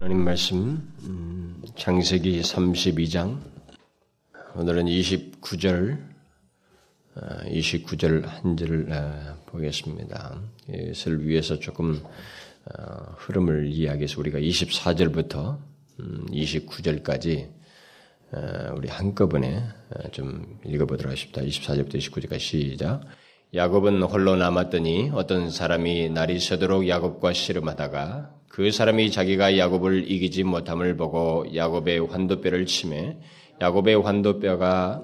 하나님 말씀 음, 창세기 32장 오늘은 29절 29절 어, 한 절을 어, 보겠습니다. 이것을 위해서 조금 어, 흐름을 이야기해서 우리가 24절부터 29절까지 음, 우리 한꺼번에 좀 읽어보도록 하십니다. 24절부터 29절까지 시작. 야곱은 홀로 남았더니 어떤 사람이 날이 새도록 야곱과 씨름하다가 그 사람이 자기가 야곱을 이기지 못함을 보고 야곱의 환도뼈를 치매 야곱의 환도뼈가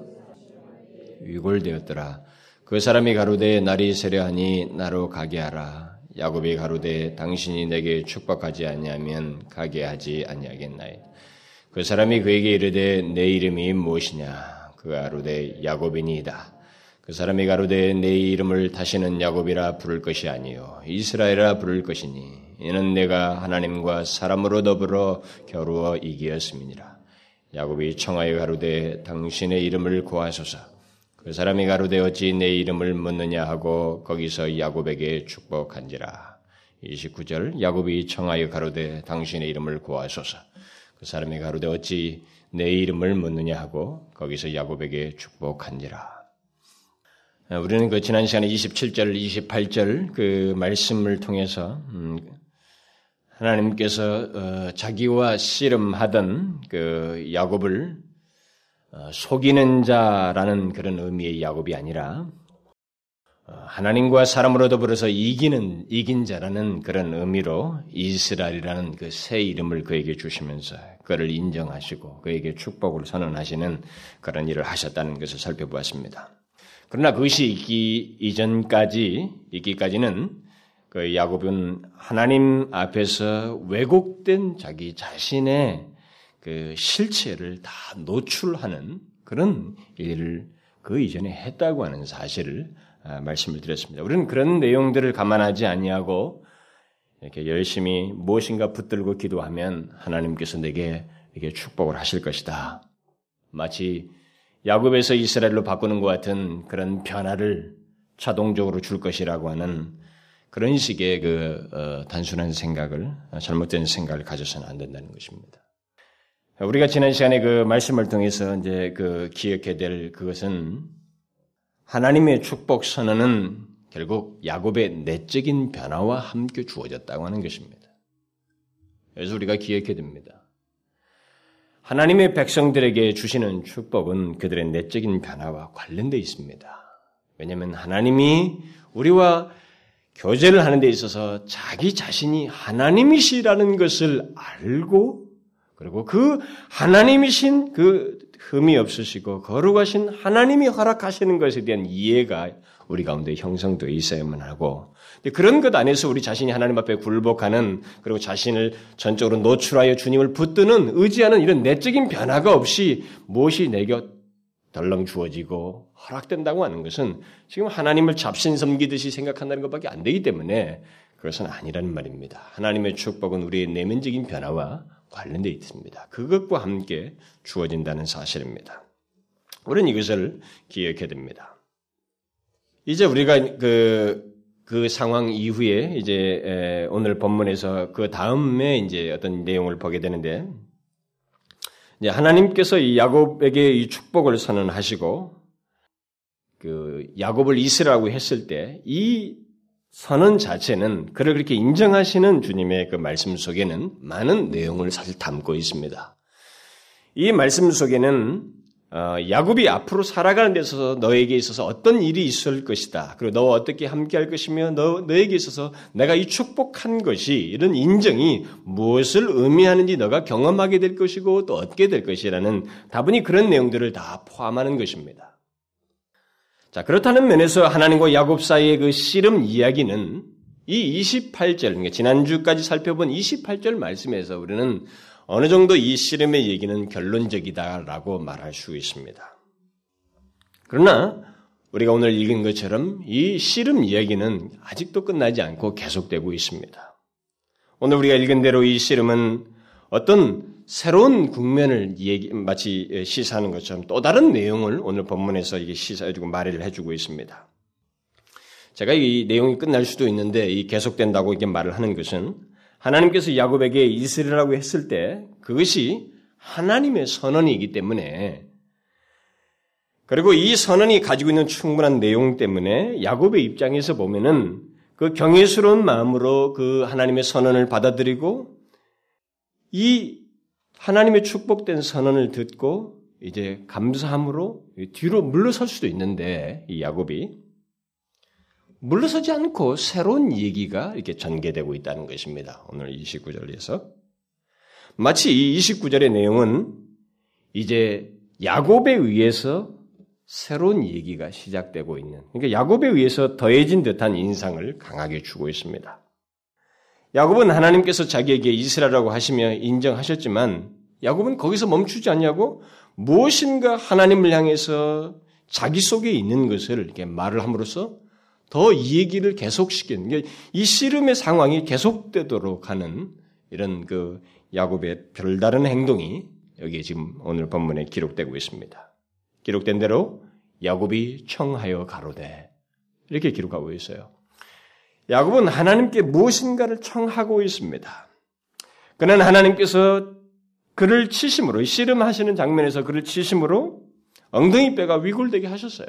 위골되었더라. 그 사람이 가로되 날이 세려하니 나로 가게 하라. 야곱이 가로되 당신이 내게 축복하지 아니하면 가게 하지 아니하겠나이다. 그 사람이 그에게 이르되 내 이름이 무엇이냐? 그가 가로되 야곱이니이다. 그 사람이 가로되 내 이름을 다시는 야곱이라 부를 것이 아니요 이스라엘이라 부를 것이니 이는 내가 하나님과 사람으로 더불어 겨루어 이기었음이니라. 야곱이 청하여 가로되 당신의 이름을 고하소서. 그 사람이 가로되 어찌 내 이름을 묻느냐 하고 거기서 야곱에게 축복한지라. 29절 야곱이 청하여 가로되 당신의 이름을 고하소서. 그 사람이 가로되 어찌 내 이름을 묻느냐 하고 거기서 야곱에게 축복한지라. 우리는 그 지난 시간에 27절, 28절 그 말씀을 통해서 음, 하나님께서 어, 자기와 씨름하던 그 야곱을 어, 속이는 자라는 그런 의미의 야곱이 아니라 어, 하나님과 사람으로 더불어서 이기는 이긴 자라는 그런 의미로 이스라엘이라는 그 새 이름을 그에게 주시면서 그를 인정하시고 그에게 축복을 선언하시는 그런 일을 하셨다는 것을 살펴보았습니다. 그러나 그것이 있기 이전까지 있기까지는 그 야곱은 하나님 앞에서 왜곡된 자기 자신의 그 실체를 다 노출하는 그런 일을 그 이전에 했다고 하는 사실을 아, 말씀을 드렸습니다. 우리는 그런 내용들을 감안하지 아니하고 이렇게 열심히 무엇인가 붙들고 기도하면 하나님께서 내게 이게 축복을 하실 것이다. 마치 야곱에서 이스라엘로 바꾸는 것 같은 그런 변화를 자동적으로 줄 것이라고 하는 그런 식의 그 어, 단순한 생각을 잘못된 생각을 가져서는 안 된다는 것입니다. 우리가 지난 시간에 그 말씀을 통해서 이제 그 기억해야 될 그것은 하나님의 축복 선언은 결국 야곱의 내적인 변화와 함께 주어졌다고 하는 것입니다. 그래서 우리가 기억해야 됩니다. 하나님의 백성들에게 주시는 축복은 그들의 내적인 변화와 관련되어 있습니다. 왜냐하면 하나님이 우리와 교제를 하는 데 있어서 자기 자신이 하나님이시라는 것을 알고 그리고 그 하나님이신 그 흠이 없으시고 거룩하신 하나님이 허락하시는 것에 대한 이해가 우리 가운데 형성되어 있어야만 하고 그런 것 안에서 우리 자신이 하나님 앞에 굴복하는 그리고 자신을 전적으로 노출하여 주님을 붙드는 의지하는 이런 내적인 변화가 없이 무엇이 내게 덜렁 주어지고 허락된다고 하는 것은 지금 하나님을 잡신 섬기듯이 생각한다는 것밖에 안 되기 때문에 그것은 아니라는 말입니다. 하나님의 축복은 우리의 내면적인 변화와 관련되어 있습니다. 그것과 함께 주어진다는 사실입니다. 우리는 이것을 기억해야 됩니다. 이제 우리가 그, 그 상황 이후에 이제 오늘 본문에서 그 다음에 이제 어떤 내용을 보게 되는데 하나님께서 이 야곱에게 이 축복을 선언하시고 그 야곱을 이스라고 했을 때 이 선언 자체는 그를 그렇게 인정하시는 주님의 그 말씀 속에는 많은 내용을 사실 담고 있습니다. 이 말씀 속에는 어, 야곱이 앞으로 살아가는 데 있어서 너에게 있어서 어떤 일이 있을 것이다. 그리고 너와 어떻게 함께 할 것이며 너, 너에게 있어서 내가 이 축복한 것이 이런 인정이 무엇을 의미하는지 너가 경험하게 될 것이고 또 얻게 될 것이라는 다분히 그런 내용들을 다 포함하는 것입니다. 자, 그렇다는 면에서 하나님과 야곱 사이의 그 씨름 이야기는 이 28절, 그러니까 지난주까지 살펴본 28절 말씀에서 우리는 어느 정도 이 씨름의 얘기는 결론적이다라고 말할 수 있습니다. 그러나 우리가 오늘 읽은 것처럼 이 씨름 이야기는 아직도 끝나지 않고 계속되고 있습니다. 오늘 우리가 읽은 대로 이 씨름은 어떤 새로운 국면을 얘기, 마치 시사하는 것처럼 또 다른 내용을 오늘 본문에서 이게 시사해주고 말을 해주고 있습니다. 제가 이 내용이 끝날 수도 있는데 이 계속된다고 이게 말을 하는 것은 하나님께서 야곱에게 이스라엘이라고 했을 때 그것이 하나님의 선언이기 때문에 그리고 이 선언이 가지고 있는 충분한 내용 때문에 야곱의 입장에서 보면은 그 경외스러운 마음으로 그 하나님의 선언을 받아들이고 이 하나님의 축복된 선언을 듣고 이제 감사함으로 뒤로 물러설 수도 있는데 이 야곱이 물러서지 않고 새로운 얘기가 이렇게 전개되고 있다는 것입니다. 오늘 29절에서 마치 이 29절의 내용은 이제 야곱에 의해서 새로운 얘기가 시작되고 있는 그러니까 야곱에 의해서 더해진 듯한 인상을 강하게 주고 있습니다. 야곱은 하나님께서 자기에게 이스라라고 하시며 인정하셨지만 야곱은 거기서 멈추지 않냐고 무엇인가 하나님을 향해서 자기 속에 있는 것을 이렇게 말을 함으로써 더 이 얘기를 계속시키는 그러니까 이 씨름의 상황이 계속되도록 하는 이런 그 야곱의 별다른 행동이 여기 지금 오늘 본문에 기록되고 있습니다. 기록된 대로 야곱이 청하여 가로되 이렇게 기록하고 있어요. 야곱은 하나님께 무엇인가를 청하고 있습니다. 그는 하나님께서 그를 치심으로 씨름하시는 장면에서 그를 치심으로 엉덩이 뼈가 위골되게 하셨어요.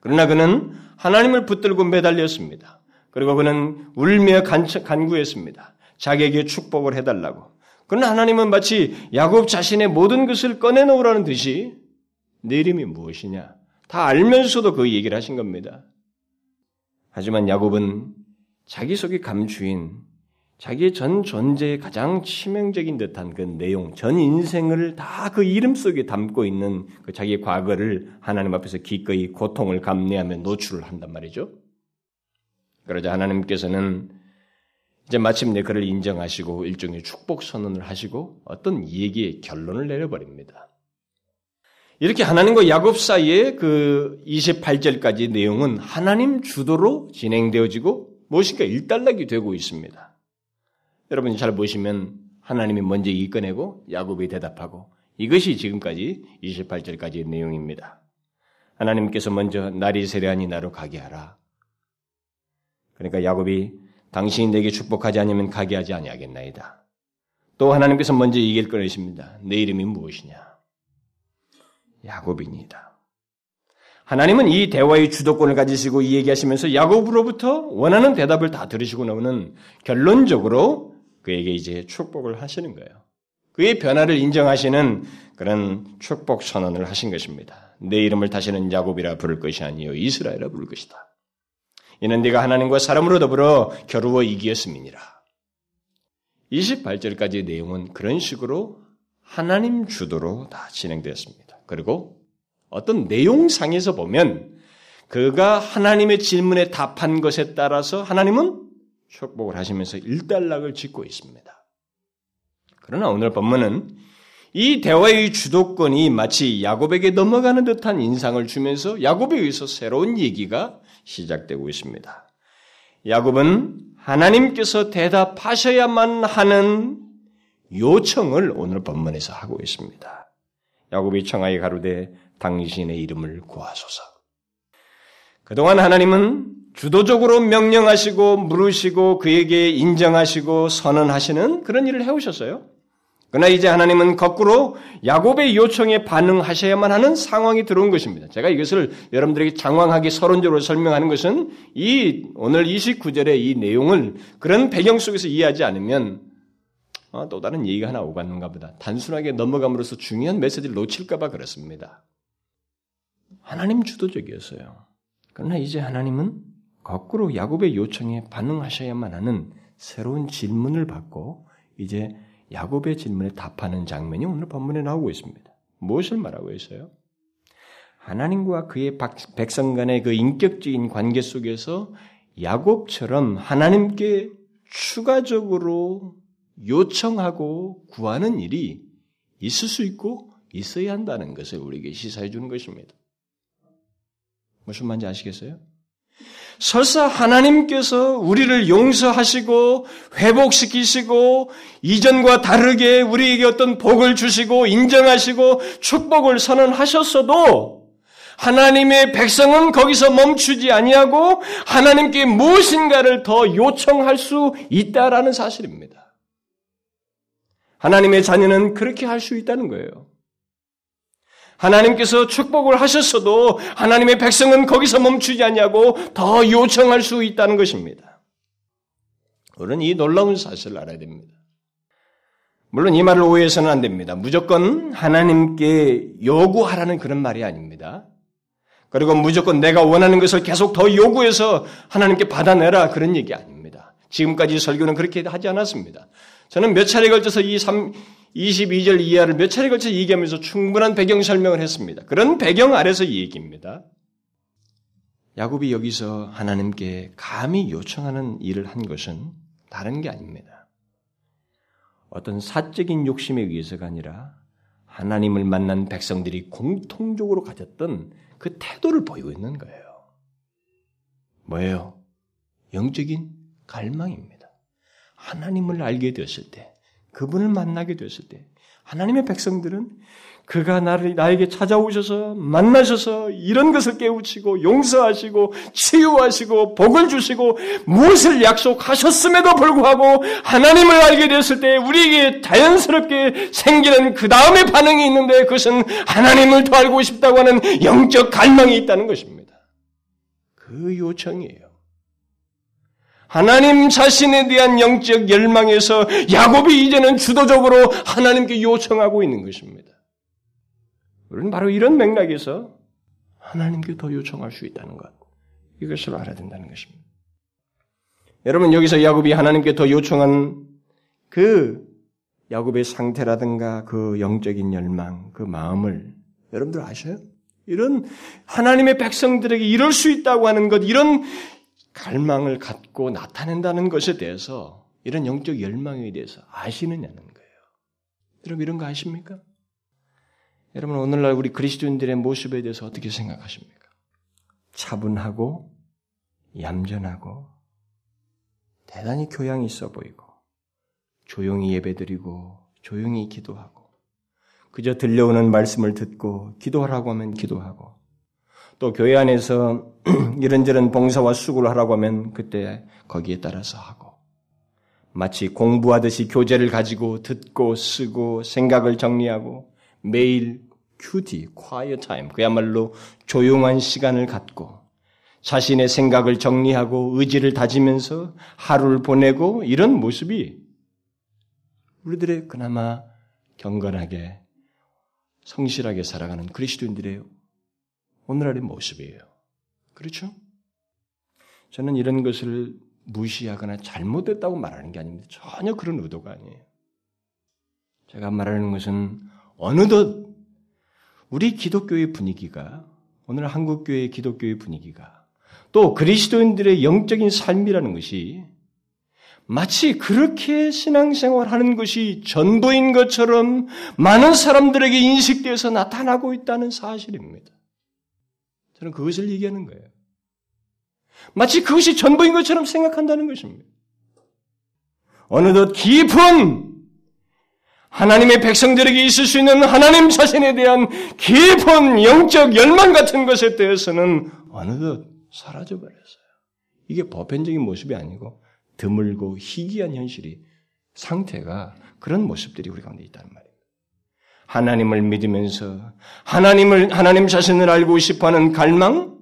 그러나 그는 하나님을 붙들고 매달렸습니다. 그리고 그는 울며 간구했습니다. 자기에게 축복을 해달라고. 그러나 하나님은 마치 야곱 자신의 모든 것을 꺼내놓으라는 듯이 내 이름이 무엇이냐? 다 알면서도 그 얘기를 하신 겁니다. 하지만 야곱은 자기 속에 감추인 자기의 전 존재의 가장 치명적인 듯한 그 내용, 전 인생을 다 그 이름 속에 담고 있는 그 자기의 과거를 하나님 앞에서 기꺼이 고통을 감내하며 노출을 한단 말이죠. 그러자 하나님께서는 이제 마침내 그를 인정하시고 일종의 축복 선언을 하시고 어떤 얘기의 결론을 내려버립니다. 이렇게 하나님과 야곱 사이의 그 28절까지 내용은 하나님 주도로 진행되어지고 무엇인가 일단락이 되고 있습니다. 여러분이 잘 보시면 하나님이 먼저 이꺼내고 야곱이 대답하고 이것이 지금까지 28절까지의 내용입니다. 하나님께서 먼저 날이 세례하니 나로 가게 하라. 그러니까 야곱이 당신이 내게 축복하지 않으면 가게 하지 아니하겠나이다. 또 하나님께서 먼저 이 길 꺼내십니다. 내 이름이 무엇이냐? 야곱입니다. 하나님은 이 대화의 주도권을 가지시고 이 얘기하시면서 야곱으로부터 원하는 대답을 다 들으시고 나오는 결론적으로 그에게 이제 축복을 하시는 거예요. 그의 변화를 인정하시는 그런 축복 선언을 하신 것입니다. 내 이름을 다시는 야곱이라 부를 것이 아니요 이스라엘이라 부를 것이다. 이는 네가 하나님과 사람으로 더불어 겨루어 이기었음이니라. 28절까지의 내용은 그런 식으로 하나님 주도로 다 진행되었습니다. 그리고 어떤 내용상에서 보면 그가 하나님의 질문에 답한 것에 따라서 하나님은 축복을 하시면서 일단락을 짓고 있습니다. 그러나 오늘 본문은 이 대화의 주도권이 마치 야곱에게 넘어가는 듯한 인상을 주면서 야곱에 의해서 새로운 얘기가 시작되고 있습니다. 야곱은 하나님께서 대답하셔야만 하는 요청을 오늘 본문에서 하고 있습니다. 야곱이 청하에 가로되 당신의 이름을 구하소서. 그동안 하나님은 주도적으로 명령하시고 물으시고 그에게 인정하시고 선언하시는 그런 일을 해오셨어요. 그러나 이제 하나님은 거꾸로 야곱의 요청에 반응하셔야만 하는 상황이 들어온 것입니다. 제가 이것을 여러분들에게 장황하게 서론적으로 설명하는 것은 이 오늘 29절의 이 내용을 그런 배경 속에서 이해하지 않으면 어, 또 다른 얘기가 하나 오갔는가 보다. 단순하게 넘어감으로써 중요한 메시지를 놓칠까봐 그렇습니다. 하나님 주도적이었어요. 그러나 이제 하나님은 거꾸로 야곱의 요청에 반응하셔야만 하는 새로운 질문을 받고 이제 야곱의 질문에 답하는 장면이 오늘 본문에 나오고 있습니다. 무엇을 말하고 있어요? 하나님과 그의 백성 간의 그 인격적인 관계 속에서 야곱처럼 하나님께 추가적으로 요청하고 구하는 일이 있을 수 있고 있어야 한다는 것을 우리에게 시사해 주는 것입니다. 무슨 말인지 아시겠어요? 설사 하나님께서 우리를 용서하시고 회복시키시고 이전과 다르게 우리에게 어떤 복을 주시고 인정하시고 축복을 선언하셨어도 하나님의 백성은 거기서 멈추지 아니하고 하나님께 무엇인가를 더 요청할 수 있다라는 사실입니다. 하나님의 자녀는 그렇게 할 수 있다는 거예요. 하나님께서 축복을 하셨어도 하나님의 백성은 거기서 멈추지 아니하고 더 요청할 수 있다는 것입니다. 우리는 이 놀라운 사실을 알아야 됩니다. 물론 이 말을 오해해서는 안 됩니다. 무조건 하나님께 요구하라는 그런 말이 아닙니다. 그리고 무조건 내가 원하는 것을 계속 더 요구해서 하나님께 받아내라 그런 얘기 아닙니다. 지금까지 설교는 그렇게 하지 않았습니다. 저는 몇 차례 걸쳐서 이 3, 22절 이하를 몇 차례 걸쳐 얘기하면서 충분한 배경 설명을 했습니다. 그런 배경 아래서 이 얘기입니다. 야곱이 여기서 하나님께 감히 요청하는 일을 한 것은 다른 게 아닙니다. 어떤 사적인 욕심에 의해서가 아니라 하나님을 만난 백성들이 공통적으로 가졌던 그 태도를 보이고 있는 거예요. 뭐예요? 영적인 갈망입니다. 하나님을 알게 되었을 때, 그분을 만나게 되었을 때, 하나님의 백성들은 그가 나를 나에게 찾아오셔서 만나셔서 이런 것을 깨우치고 용서하시고 치유하시고 복을 주시고 무엇을 약속하셨음에도 불구하고 하나님을 알게 되었을 때 우리에게 자연스럽게 생기는 그 다음의 반응이 있는데 그것은 하나님을 더 알고 싶다고 하는 영적 갈망이 있다는 것입니다. 그 요청이에요. 하나님 자신에 대한 영적 열망에서 야곱이 이제는 주도적으로 하나님께 요청하고 있는 것입니다. 우리는 바로 이런 맥락에서 하나님께 더 요청할 수 있다는 것. 이것을 알아야 된다는 것입니다. 여러분 여기서 야곱이 하나님께 더 요청한 그 야곱의 상태라든가 그 영적인 열망, 그 마음을 여러분들 아셔요? 이런 하나님의 백성들에게 이럴 수 있다고 하는 것, 이런 갈망을 갖고 나타낸다는 것에 대해서 이런 영적 열망에 대해서 아시느냐는 거예요. 여러분 이런 거 아십니까? 여러분 오늘날 우리 그리스도인들의 모습에 대해서 어떻게 생각하십니까? 차분하고 얌전하고 대단히 교양이 있어 보이고 조용히 예배드리고 조용히 기도하고 그저 들려오는 말씀을 듣고 기도하라고 하면 기도하고 또 교회 안에서 이런저런 봉사와 수고를 하라고 하면 그때 거기에 따라서 하고 마치 공부하듯이 교재를 가지고 듣고 쓰고 생각을 정리하고 매일 QT, quiet time, 그야말로 조용한 시간을 갖고 자신의 생각을 정리하고 의지를 다지면서 하루를 보내고 이런 모습이 우리들의 그나마 경건하게 성실하게 살아가는 그리스도인들의 오늘날의 모습이에요. 그렇죠? 저는 이런 것을 무시하거나 잘못됐다고 말하는 게 아닙니다. 전혀 그런 의도가 아니에요. 제가 말하는 것은 어느덧 우리 기독교의 분위기가 오늘 한국교회 기독교의 분위기가 또 그리스도인들의 영적인 삶이라는 것이 마치 그렇게 신앙생활 하는 것이 전부인 것처럼 많은 사람들에게 인식되어서 나타나고 있다는 사실입니다. 저는 그것을 얘기하는 거예요. 마치 그것이 전부인 것처럼 생각한다는 것입니다. 어느덧 깊은 하나님의 백성들에게 있을 수 있는 하나님 자신에 대한 깊은 영적 열망 같은 것에 대해서는 어느덧 사라져 버렸어요. 이게 보편적인 모습이 아니고 드물고 희귀한 현실이 상태가 그런 모습들이 우리 가운데 있다는 말이에요. 하나님을 믿으면서 하나님을 하나님 자신을 알고 싶어하는 갈망,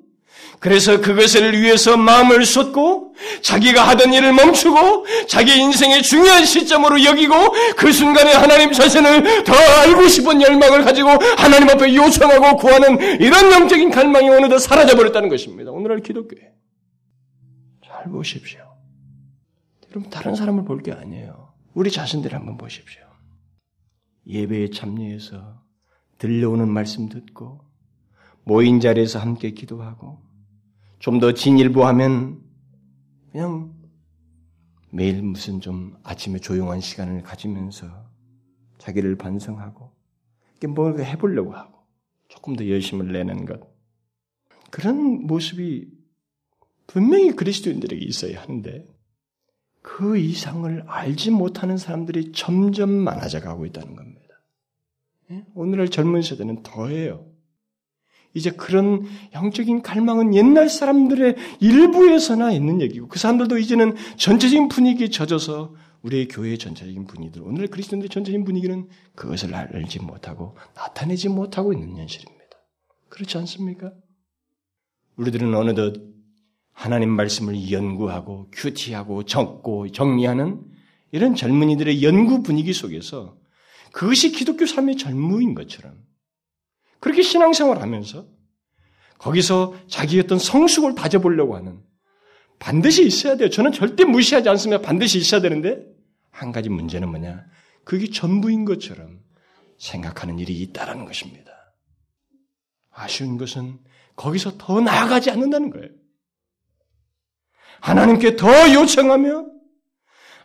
그래서 그것을 위해서 마음을 쏟고 자기가 하던 일을 멈추고 자기 인생의 중요한 시점으로 여기고 그 순간에 하나님 자신을 더 알고 싶은 열망을 가지고 하나님 앞에 요청하고 구하는 이런 영적인 갈망이 어느덧 사라져버렸다는 것입니다. 오늘날 기독교에. 잘 보십시오. 여러분 다른 사람을 볼 게 아니에요. 우리 자신들 한번 보십시오. 예배에 참여해서 들려오는 말씀 듣고 모인 자리에서 함께 기도하고 좀 더 진일보하면 그냥 매일 무슨 좀 아침에 조용한 시간을 가지면서 자기를 반성하고 뭔가 해보려고 하고 조금 더 열심을 내는 것 그런 모습이 분명히 그리스도인들에게 있어야 하는데 그 이상을 알지 못하는 사람들이 점점 많아져 가고 있다는 겁니다. 예? 오늘날 젊은 세대는 더해요. 이제 그런 영적인 갈망은 옛날 사람들의 일부에서나 있는 얘기고 그 사람들도 이제는 전체적인 분위기에 젖어서 우리의 교회의 전체적인 분위기들 오늘 그리스도인들의 전체적인 분위기는 그것을 알지 못하고 나타내지 못하고 있는 현실입니다. 그렇지 않습니까? 우리들은 어느덧 하나님 말씀을 연구하고 큐티하고 적고 정리하는 이런 젊은이들의 연구 분위기 속에서 그것이 기독교 삶의 전무인 것처럼 그렇게 신앙생활 하면서 거기서 자기 어떤 성숙을 다져보려고 하는 반드시 있어야 돼요. 저는 절대 무시하지 않습니다. 반드시 있어야 되는데 한 가지 문제는 뭐냐? 그게 전부인 것처럼 생각하는 일이 있다라는 것입니다. 아쉬운 것은 거기서 더 나아가지 않는다는 거예요. 하나님께 더 요청하며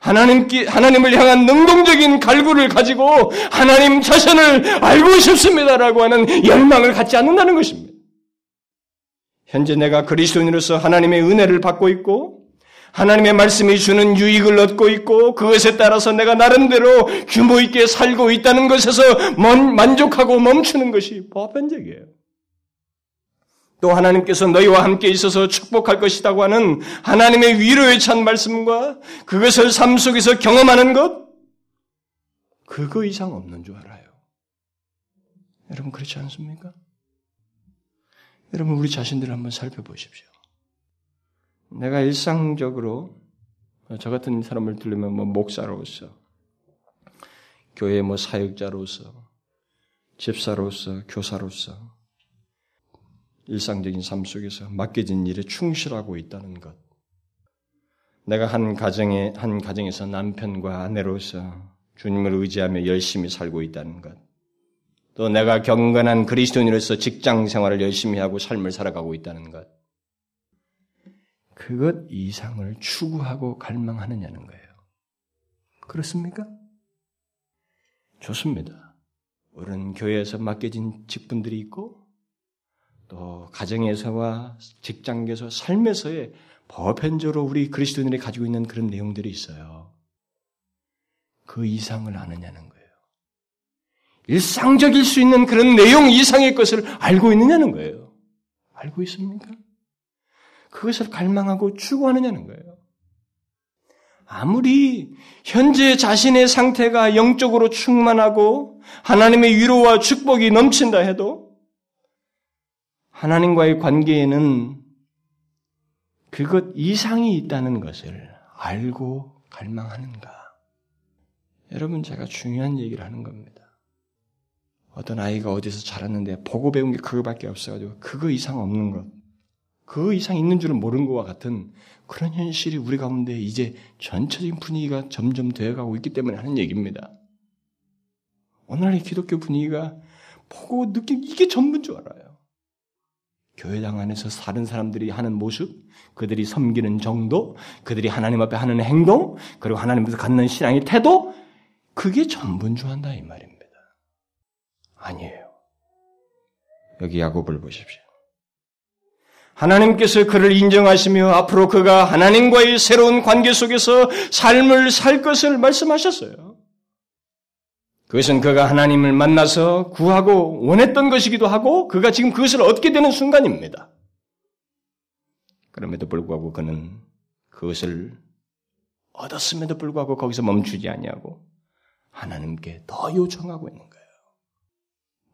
하나님께, 하나님을 향한 능동적인 갈구를 가지고 하나님 자신을 알고 싶습니다라고 하는 열망을 갖지 않는다는 것입니다. 현재 내가 그리스도인으로서 하나님의 은혜를 받고 있고 하나님의 말씀이 주는 유익을 얻고 있고 그것에 따라서 내가 나름대로 규모 있게 살고 있다는 것에서 만족하고 멈추는 것이 보편적이에요. 또 하나님께서 너희와 함께 있어서 축복할 것이라고 하는 하나님의 위로에 찬 말씀과 그것을 삶 속에서 경험하는 것, 그거 이상 없는 줄 알아요. 여러분 그렇지 않습니까? 여러분 우리 자신들을 한번 살펴보십시오. 내가 일상적으로 저 같은 사람을 들으면 뭐 목사로서, 교회 뭐 사역자로서, 집사로서, 교사로서, 일상적인 삶 속에서 맡겨진 일에 충실하고 있다는 것. 내가 한 가정에, 한 가정에서 남편과 아내로서 주님을 의지하며 열심히 살고 있다는 것. 또 내가 경건한 그리스도인으로서 직장 생활을 열심히 하고 삶을 살아가고 있다는 것. 그것 이상을 추구하고 갈망하느냐는 거예요. 그렇습니까? 좋습니다. 우리는 교회에서 맡겨진 직분들이 있고 또 가정에서와 직장에서 삶에서의 보편적으로 우리 그리스도인들이 가지고 있는 그런 내용들이 있어요. 그 이상을 아느냐는 거예요. 일상적일 수 있는 그런 내용 이상의 것을 알고 있느냐는 거예요. 알고 있습니까? 그것을 갈망하고 추구하느냐는 거예요. 아무리 현재 자신의 상태가 영적으로 충만하고 하나님의 위로와 축복이 넘친다 해도 하나님과의 관계에는 그것 이상이 있다는 것을 알고 갈망하는가? 여러분, 제가 중요한 얘기를 하는 겁니다. 어떤 아이가 어디서 자랐는데 보고 배운 게 그거밖에 없어가지고 그거 이상 없는 것. 그 이상 있는 줄은 모르는 것과 같은 그런 현실이 우리 가운데 이제 전체적인 분위기가 점점 되어가고 있기 때문에 하는 얘기입니다. 오늘의 기독교 분위기가 보고 느낀 이게 전부인 줄 알아요. 교회당 안에서 다른 사람들이 하는 모습, 그들이 섬기는 정도, 그들이 하나님 앞에 하는 행동, 그리고 하나님 앞에서 갖는 신앙의 태도, 그게 전부인 줄 안다 이 말입니다. 아니에요. 여기 야곱을 보십시오. 하나님께서 그를 인정하시며 앞으로 그가 하나님과의 새로운 관계 속에서 삶을 살 것을 말씀하셨어요. 그것은 그가 하나님을 만나서 구하고 원했던 것이기도 하고 그가 지금 그것을 얻게 되는 순간입니다. 그럼에도 불구하고 그는 그것을 얻었음에도 불구하고 거기서 멈추지 아니하고 하나님께 더 요청하고 있는 거예요.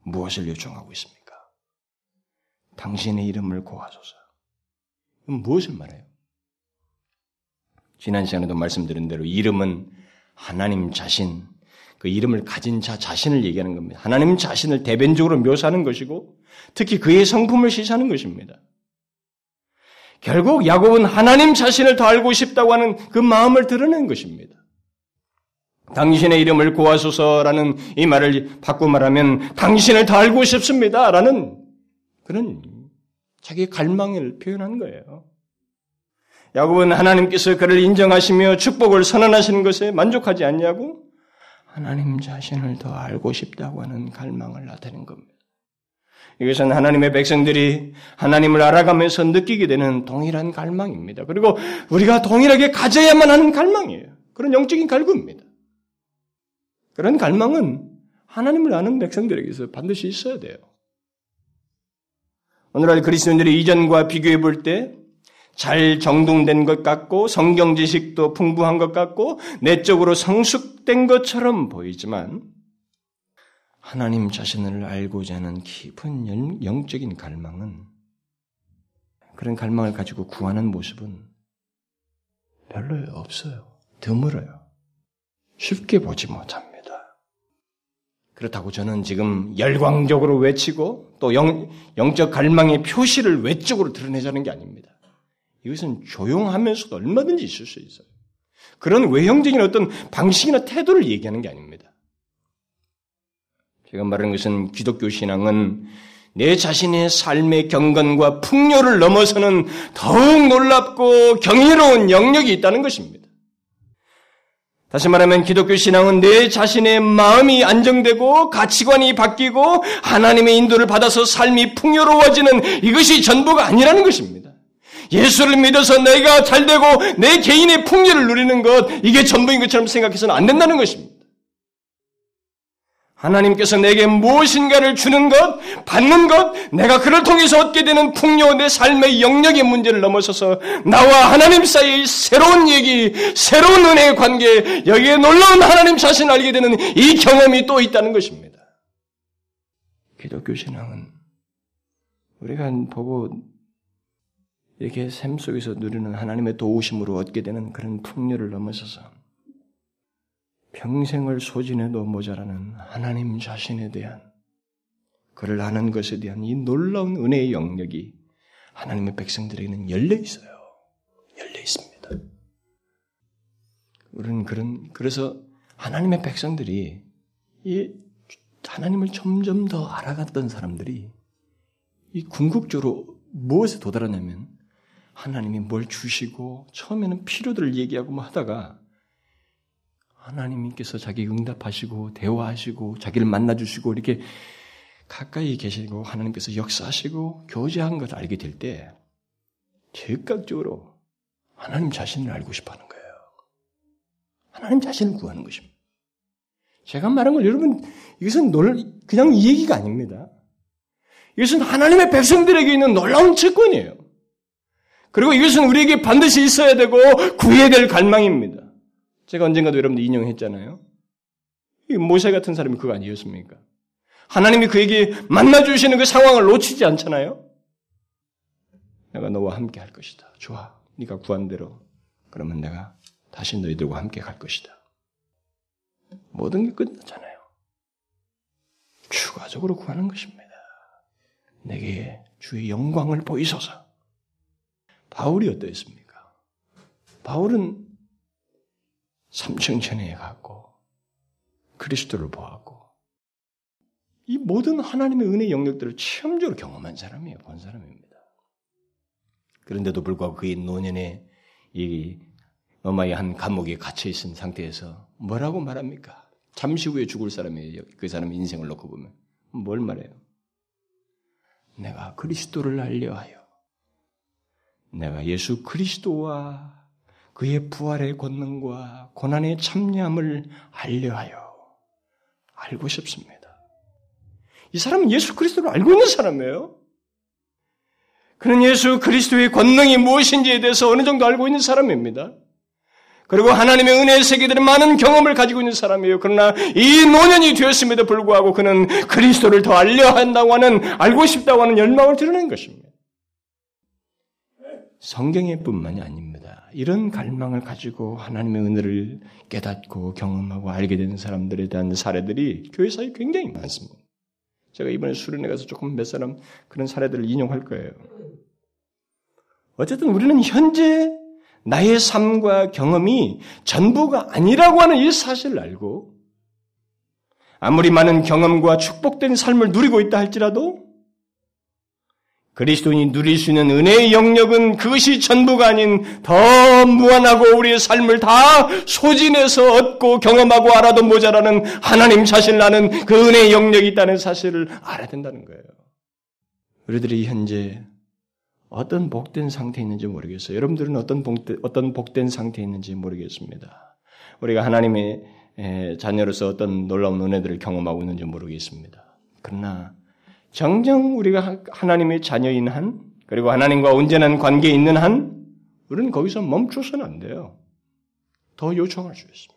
무엇을 요청하고 있습니까? 당신의 이름을 고하소서. 무엇을 말해요? 지난 시간에도 말씀드린 대로 이름은 하나님 자신, 그 이름을 가진 자 자신을 얘기하는 겁니다. 하나님 자신을 대변적으로 묘사하는 것이고 특히 그의 성품을 시사하는 것입니다. 결국 야곱은 하나님 자신을 더 알고 싶다고 하는 그 마음을 드러낸 것입니다. 당신의 이름을 고하소서라는 이 말을 바꿔 말하면 당신을 더 알고 싶습니다라는 그런 자기의 갈망을 표현한 거예요. 야곱은 하나님께서 그를 인정하시며 축복을 선언하시는 것에 만족하지 않냐고 하나님 자신을 더 알고 싶다고 하는 갈망을 나타낸 겁니다. 이것은 하나님의 백성들이 하나님을 알아가면서 느끼게 되는 동일한 갈망입니다. 그리고 우리가 동일하게 가져야만 하는 갈망이에요. 그런 영적인 갈구입니다. 그런 갈망은 하나님을 아는 백성들에게서 반드시 있어야 돼요. 오늘날 그리스도인들이 이전과 비교해 볼 때 잘 정돈된 것 같고 성경 지식도 풍부한 것 같고 내적으로 성숙된 것처럼 보이지만 하나님 자신을 알고자 하는 깊은 영적인 갈망은 그런 갈망을 가지고 구하는 모습은 별로 없어요. 드물어요. 쉽게 보지 못합니다. 그렇다고 저는 지금 열광적으로 외치고 또 영, 영적 갈망의 표시를 외적으로 드러내자는 게 아닙니다. 이것은 조용하면서도 얼마든지 있을 수 있어요. 그런 외형적인 어떤 방식이나 태도를 얘기하는 게 아닙니다. 제가 말하는 것은 기독교 신앙은 내 자신의 삶의 경건과 풍요를 넘어서는 더욱 놀랍고 경이로운 영역이 있다는 것입니다. 다시 말하면 기독교 신앙은 내 자신의 마음이 안정되고 가치관이 바뀌고 하나님의 인도를 받아서 삶이 풍요로워지는 이것이 전부가 아니라는 것입니다. 예수를 믿어서 내가 잘 되고 내 개인의 풍요를 누리는 것, 이게 전부인 것처럼 생각해서는 안 된다는 것입니다. 하나님께서 내게 무엇인가를 주는 것, 받는 것, 내가 그를 통해서 얻게 되는 풍요, 내 삶의 영역의 문제를 넘어서서 나와 하나님 사이의 새로운 얘기, 새로운 은혜의 관계, 여기에 놀라운 하나님 자신을 알게 되는 이 경험이 또 있다는 것입니다. 기독교 신앙은 우리가 보고 이렇게 삶 속에서 누리는 하나님의 도우심으로 얻게 되는 그런 풍요를 넘어서서 평생을 소진해도 모자라는 하나님 자신에 대한 그를 아는 것에 대한 이 놀라운 은혜의 영역이 하나님의 백성들에게는 열려 있어요. 열려 있습니다. 우리는 그런 그래서 하나님의 백성들이 이 하나님을 점점 더 알아갔던 사람들이 이 궁극적으로 무엇에 도달하냐면 하나님이 뭘 주시고 처음에는 필요들을 얘기하고 뭐 하다가 하나님께서 자기 응답하시고 대화하시고 자기를 만나 주시고 이렇게 가까이 계시고 하나님께서 역사하시고 교제한 것을 알게 될 때 즉각적으로 하나님 자신을 알고 싶어 하는 거예요. 하나님 자신을 구하는 것입니다. 제가 말한 걸 여러분, 이것은 놀, 그냥 이 얘기가 아닙니다. 이것은 하나님의 백성들에게 있는 놀라운 채권이에요. 그리고 이것은 우리에게 반드시 있어야 되고 구해야 될 갈망입니다. 제가 언젠가도 여러분들 인용했잖아요. 모세 같은 사람이 그거 아니었습니까? 하나님이 그에게 만나주시는 그 상황을 놓치지 않잖아요? 내가 너와 함께 할 것이다. 좋아. 네가 구한 대로. 그러면 내가 다시 너희들과 함께 갈 것이다. 모든 게 끝났잖아요. 추가적으로 구하는 것입니다. 내게 주의 영광을 보이소서. 바울이 어떠했습니까? 바울은 삼층천에 갔고 그리스도를 보았고 이 모든 하나님의 은혜 영역들을 체험적으로 경험한 사람이에요. 본 사람입니다. 그런데도 불구하고 그의 노년에 이 어마의 한 감옥에 갇혀 있은 상태에서 뭐라고 말합니까? 잠시 후에 죽을 사람이에요. 그 사람의 인생을 놓고 보면 뭘 말해요? 내가 그리스도를 알려하여 내가 예수 그리스도와 그의 부활의 권능과 고난의 참여함을 알려하여 알고 싶습니다. 이 사람은 예수 그리스도를 알고 있는 사람이에요. 그는 예수 그리스도의 권능이 무엇인지에 대해서 어느 정도 알고 있는 사람입니다. 그리고 하나님의 은혜의 세계들은 많은 경험을 가지고 있는 사람이에요. 그러나 이 노년이 되었음에도 불구하고 그는 그리스도를 더 알려 한다고 하는, 알고 싶다고 하는 열망을 드러낸 것입니다. 성경의 뿐만이 아닙니다. 이런 갈망을 가지고 하나님의 은혜를 깨닫고 경험하고 알게 되는 사람들에 대한 사례들이 교회 사이에 굉장히 많습니다. 제가 이번에 수련회 가서 조금 몇 사람 그런 사례들을 인용할 거예요. 어쨌든 우리는 현재 나의 삶과 경험이 전부가 아니라고 하는 이 사실을 알고 아무리 많은 경험과 축복된 삶을 누리고 있다 할지라도 그리스도인이 누릴 수 있는 은혜의 영역은 그것이 전부가 아닌 더 무한하고 우리의 삶을 다 소진해서 얻고 경험하고 알아도 모자라는 하나님 자신을 아는 그 은혜의 영역이 있다는 사실을 알아야 된다는 거예요. 우리들이 현재 어떤 복된 상태에 있는지 모르겠어요. 여러분들은 어떤 복된, 어떤 복된 상태에 있는지 모르겠습니다. 우리가 하나님의 자녀로서 어떤 놀라운 은혜들을 경험하고 있는지 모르겠습니다. 그러나 정정 우리가 하나님의 자녀인 한, 그리고 하나님과 온전한 관계에 있는 한, 우리는 거기서 멈춰서는 안 돼요. 더 요청할 수 있습니다.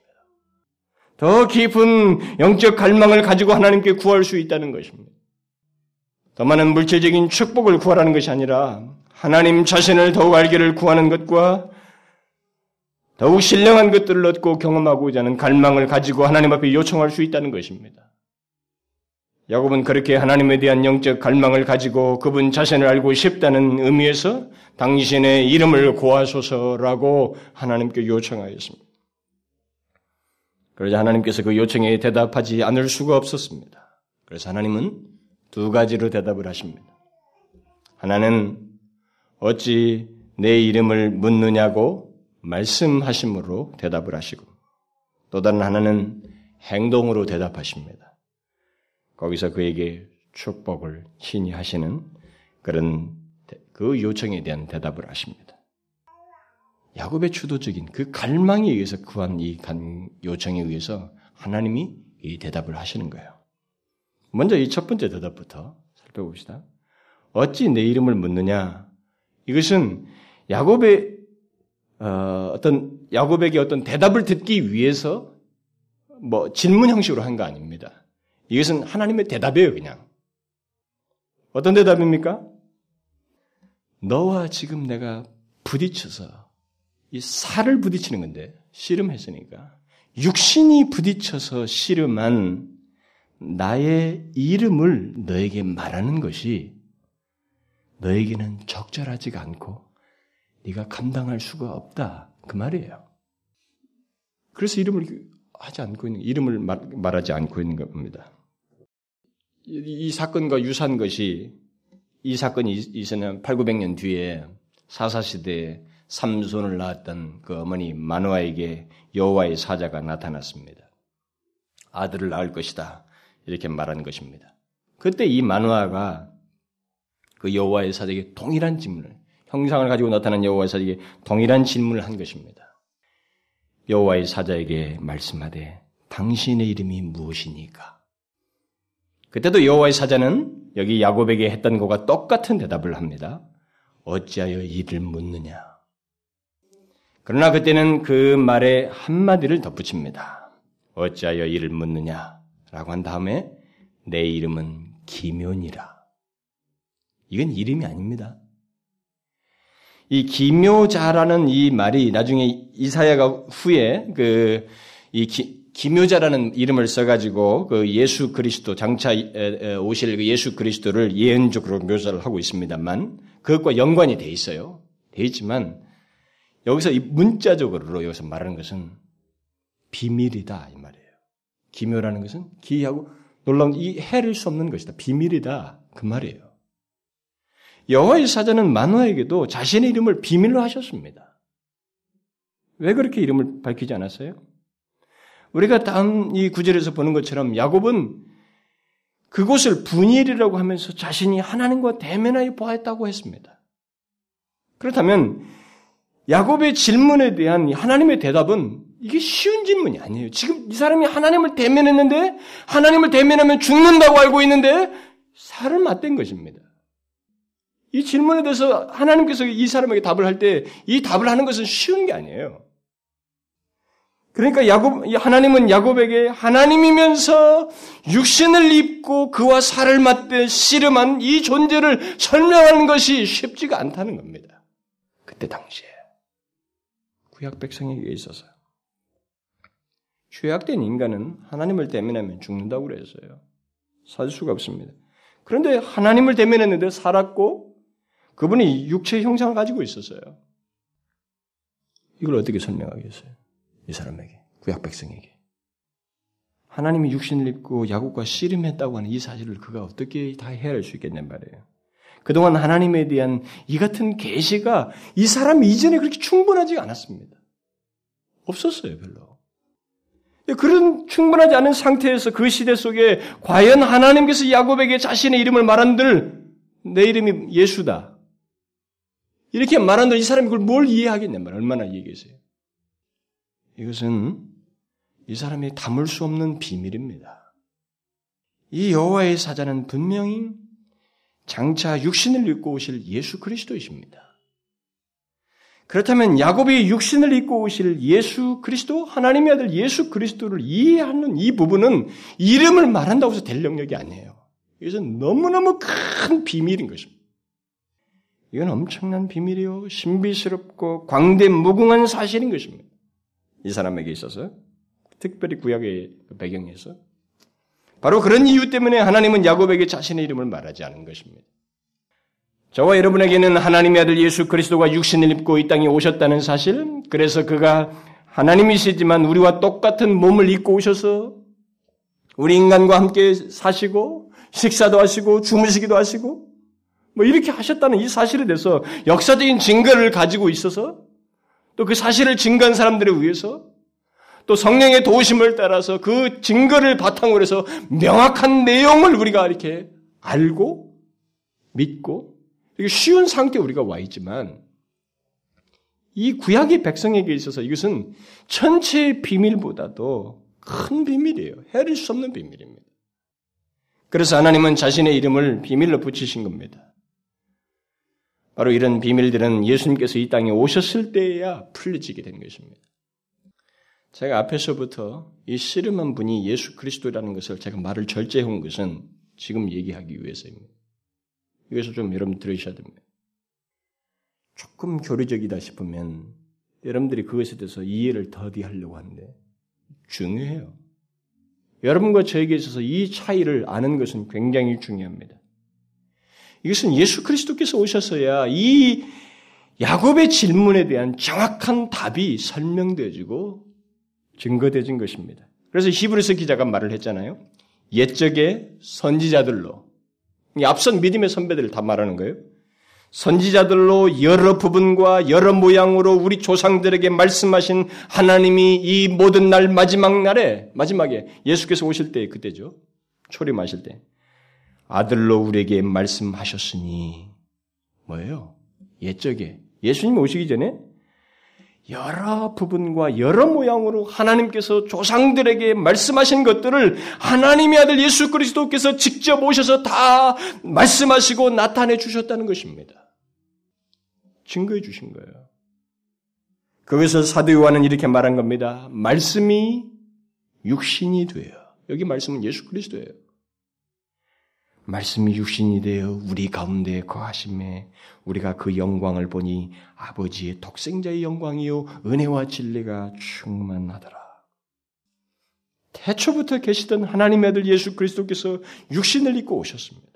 더 깊은 영적 갈망을 가지고 하나님께 구할 수 있다는 것입니다. 더 많은 물질적인 축복을 구하라는 것이 아니라 하나님 자신을 더욱 알기를 구하는 것과 더욱 신령한 것들을 얻고 경험하고자 하는 갈망을 가지고 하나님 앞에 요청할 수 있다는 것입니다. 야곱은 그렇게 하나님에 대한 영적 갈망을 가지고 그분 자신을 알고 싶다는 의미에서 당신의 이름을 고하소서라고 하나님께 요청하였습니다. 그러자 하나님께서 그 요청에 대답하지 않을 수가 없었습니다. 그래서 하나님은 두 가지로 대답을 하십니다. 하나는 어찌 내 이름을 묻느냐고 말씀하심으로 대답을 하시고 또 다른 하나는 행동으로 대답하십니다. 거기서 그에게 축복을 신이 하시는 그런 그 요청에 대한 대답을 하십니다. 야곱의 주도적인 그 갈망에 의해서 구한 이 요청에 의해서 하나님이 이 대답을 하시는 거예요. 먼저 이 첫 번째 대답부터 살펴봅시다. 어찌 내 이름을 묻느냐? 이것은 야곱의 어, 떤 야곱에게 어떤 대답을 듣기 위해서 뭐 질문 형식으로 한 거 아닙니다. 이것은 하나님의 대답이에요, 그냥. 어떤 대답입니까? 너와 지금 내가 부딪혀서 이 살을 부딪히는 건데 씨름했으니까 육신이 부딪혀서 씨름한 나의 이름을 너에게 말하는 것이 너에게는 적절하지가 않고 네가 감당할 수가 없다 그 말이에요. 그래서 이름을 하지 않고 있는 이름을 말, 하지 않고 있는 겁니다. 이, 이 사건과 유사한 것이 이 사건이 있었는 8, 900년 뒤에 사사 시대에 삼손을 낳았던 그 어머니 마누아에게 여호와의 사자가 나타났습니다. 아들을 낳을 것이다. 이렇게 말하는 것입니다. 그때 이 마누아가 그 여호와의 사자에게 동일한 질문을 형상을 가지고 나타난 여호와의 사자에게 동일한 질문을 한 것입니다. 여호와의 사자에게 말씀하되 당신의 이름이 무엇이니까? 그때도 여호와의 사자는 여기 야곱에게 했던 것과 똑같은 대답을 합니다. 어찌하여 이를 묻느냐? 그러나 그때는 그 말에 한마디를 덧붙입니다. 어찌하여 이를 묻느냐? 라고 한 다음에 내 이름은 기묘니라. 이건 이름이 아닙니다. 이 기묘자라는 이 말이 나중에 이사야가 후에 그 이 기묘자라는 이름을 써가지고 그 예수 그리스도 장차 오실 그 예수 그리스도를 예언적으로 묘사를 하고 있습니다만 그것과 연관이 돼 있어요. 돼 있지만 여기서 이 문자적으로 여기서 말하는 것은 비밀이다 이 말이에요. 기묘라는 것은 기이하고 놀라운 이 해를 수 없는 것이다. 비밀이다 그 말이에요. 여호와의 사자는 마누아에게도 자신의 이름을 비밀로 하셨습니다. 왜 그렇게 이름을 밝히지 않았어요? 우리가 다음 이 구절에서 보는 것처럼 야곱은 그곳을 분일이라고 하면서 자신이 하나님과 대면하여 보았다고 했습니다. 그렇다면 야곱의 질문에 대한 하나님의 대답은 이게 쉬운 질문이 아니에요. 지금 이 사람이 하나님을 대면했는데 하나님을 대면하면 죽는다고 알고 있는데 살을 맞댄 것입니다. 이 질문에 대해서 하나님께서 이 사람에게 답을 할 때 이 답을 하는 것은 쉬운 게 아니에요. 그러니까 야곱, 하나님은 야곱에게 하나님이면서 육신을 입고 그와 살을 맞대 씨름한 이 존재를 설명하는 것이 쉽지가 않다는 겁니다. 그때 당시에. 구약 백성에게 있어서 죄악된 인간은 하나님을 대면하면 죽는다고 그랬어요. 살 수가 없습니다. 그런데 하나님을 대면했는데 살았고 그분이 육체의 형상을 가지고 있었어요. 이걸 어떻게 설명하겠어요? 이 사람에게, 구약 백성에게. 하나님이 육신을 입고 야곱과 씨름했다고 하는 이 사실을 그가 어떻게 다 헤아릴 수 있겠냔 말이에요. 그동안 하나님에 대한 이 같은 계시가 이 사람 이전에 그렇게 충분하지 않았습니다. 없었어요, 별로. 그런 충분하지 않은 상태에서 그 시대 속에 과연 하나님께서 야곱에게 자신의 이름을 말한들 내 이름이 예수다. 이렇게 말한들 이 사람이 그걸 뭘 이해하겠냐 말 얼마나 이해겠어요. 이것은 이 사람이 담을 수 없는 비밀입니다. 이 여호와의 사자는 분명히 장차 육신을 입고 오실 예수 그리스도이십니다. 그렇다면 야곱이 육신을 입고 오실 예수 그리스도, 하나님의 아들 예수 그리스도를 이해하는 이 부분은 이름을 말한다고 해서 될 영역이 아니에요. 이것은 너무너무 큰 비밀인 것입니다. 이건 엄청난 비밀이요. 신비스럽고 광대 무궁한 사실인 것입니다. 이 사람에게 있어서. 특별히 구약의 그 배경에서. 바로 그런 이유 때문에 하나님은 야곱에게 자신의 이름을 말하지 않은 것입니다. 저와 여러분에게는 하나님의 아들 예수 그리스도가 육신을 입고 이 땅에 오셨다는 사실, 그래서 그가 하나님이시지만 우리와 똑같은 몸을 입고 오셔서 우리 인간과 함께 사시고 식사도 하시고 주무시기도 하시고 뭐 이렇게 하셨다는 이 사실에 대해서 역사적인 증거를 가지고 있어서 또 그 사실을 증거한 사람들에 의해서 또 성령의 도우심을 따라서 그 증거를 바탕으로 해서 명확한 내용을 우리가 이렇게 알고 믿고 쉬운 상태에 우리가 와 있지만 이 구약의 백성에게 있어서 이것은 전체의 비밀보다도 큰 비밀이에요. 헤아릴 수 없는 비밀입니다. 그래서 하나님은 자신의 이름을 비밀로 붙이신 겁니다. 바로 이런 비밀들은 예수님께서 이 땅에 오셨을 때에야 풀려지게 된 것입니다. 제가 앞에서부터 이 씨름한 분이 예수 그리스도라는 것을 제가 말을 절제해온 것은 지금 얘기하기 위해서입니다. 이것을 좀 여러분 들으셔야 됩니다. 조금 교리적이다 싶으면 여러분들이 그것에 대해서 이해를 더디 하려고 하는데 중요해요. 여러분과 저에게 있어서 이 차이를 아는 것은 굉장히 중요합니다. 이것은 예수 그리스도께서 오셔서야 이 야곱의 질문에 대한 정확한 답이 설명되어지고 증거되어진 것입니다. 그래서 히브리서 기자가 말을 했잖아요. 옛적의 선지자들로 앞선 믿음의 선배들을 다 말하는 거예요. 선지자들로 여러 부분과 여러 모양으로 우리 조상들에게 말씀하신 하나님이 이 모든 날 마지막 날에 마지막에 예수께서 오실 때 그때죠. 초림하실 때 아들로 우리에게 말씀하셨으니 뭐예요? 옛적에 예수님 오시기 전에 여러 부분과 여러 모양으로 하나님께서 조상들에게 말씀하신 것들을 하나님의 아들 예수 그리스도께서 직접 오셔서 다 말씀하시고 나타내 주셨다는 것입니다. 증거해 주신 거예요. 거기서 사도 요한은 이렇게 말한 겁니다. 말씀이 육신이 돼요. 여기 말씀은 예수 그리스도예요. 말씀이 육신이 되어 우리 가운데 거하심에 우리가 그 영광을 보니 아버지의 독생자의 영광이요 은혜와 진리가 충만하더라. 태초부터 계시던 하나님의 아들 예수 그리스도께서 육신을 입고 오셨습니다.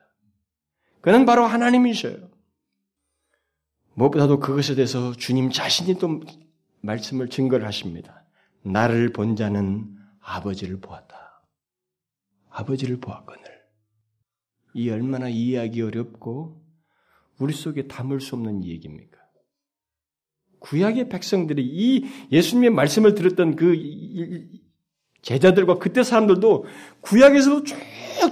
그는 바로 하나님이셔요. 무엇보다도 그것에 대해서 주님 자신이 또 말씀을 증거를 하십니다. 나를 본 자는 아버지를 보았다. 아버지를 보았거늘. 이 얼마나 이해하기 어렵고 우리 속에 담을 수 없는 얘기입니까? 구약의 백성들이 이 예수님의 말씀을 들었던 그 제자들과 그때 사람들도 구약에서도 쭉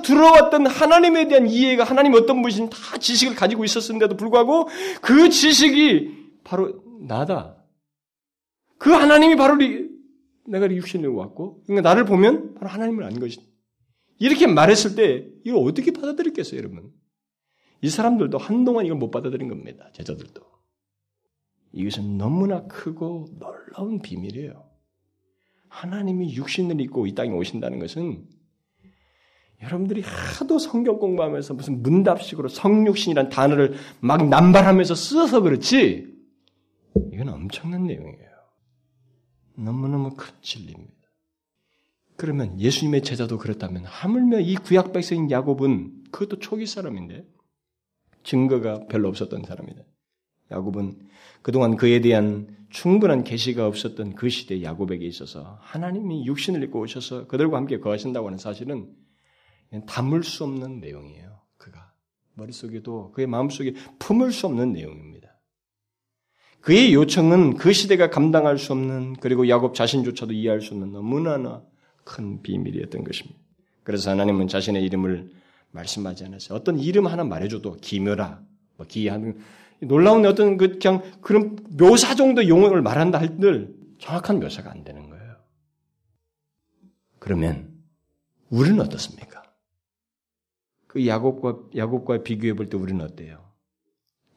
들어왔던 하나님에 대한 이해가 하나님 어떤 분이신 다 지식을 가지고 있었는데도 불구하고 그 지식이 바로 나다. 그 하나님이 바로 내가 육신으로 왔고 그러니까 나를 보면 바로 하나님을 안 것이다. 이렇게 말했을 때 이걸 어떻게 받아들였겠어요, 여러분? 이 사람들도 한동안 이걸 못 받아들인 겁니다. 제자들도. 이것은 너무나 크고 놀라운 비밀이에요. 하나님이 육신을 입고 이 땅에 오신다는 것은 여러분들이 하도 성경 공부하면서 무슨 문답식으로 성육신이란 단어를 막 남발하면서 써서 그렇지 이건 엄청난 내용이에요. 너무너무 큰 진리입니다. 그러면 예수님의 제자도 그렇다면 하물며 이 구약 백성인 야곱은 그것도 초기 사람인데 증거가 별로 없었던 사람이다. 야곱은 그동안 그에 대한 충분한 계시가 없었던 그 시대 야곱에게 있어서 하나님이 육신을 입고 오셔서 그들과 함께 거하신다고 하는 사실은 담을 수 없는 내용이에요. 그가 머릿속에도 그의 마음속에 품을 수 없는 내용입니다. 그의 요청은 그 시대가 감당할 수 없는 그리고 야곱 자신조차도 이해할 수 없는 너무나 큰 비밀이었던 것입니다. 그래서 하나님은 자신의 이름을 말씀하지 않았어요. 어떤 이름 하나 말해줘도 기묘라, 뭐 기하는 놀라운 어떤 그 그냥 그런 묘사 정도 용어를 말한다 할때 정확한 묘사가 안 되는 거예요. 그러면 우리는 어떻습니까? 그 야곱과 야곱과 비교해 볼 때 우리는 어때요?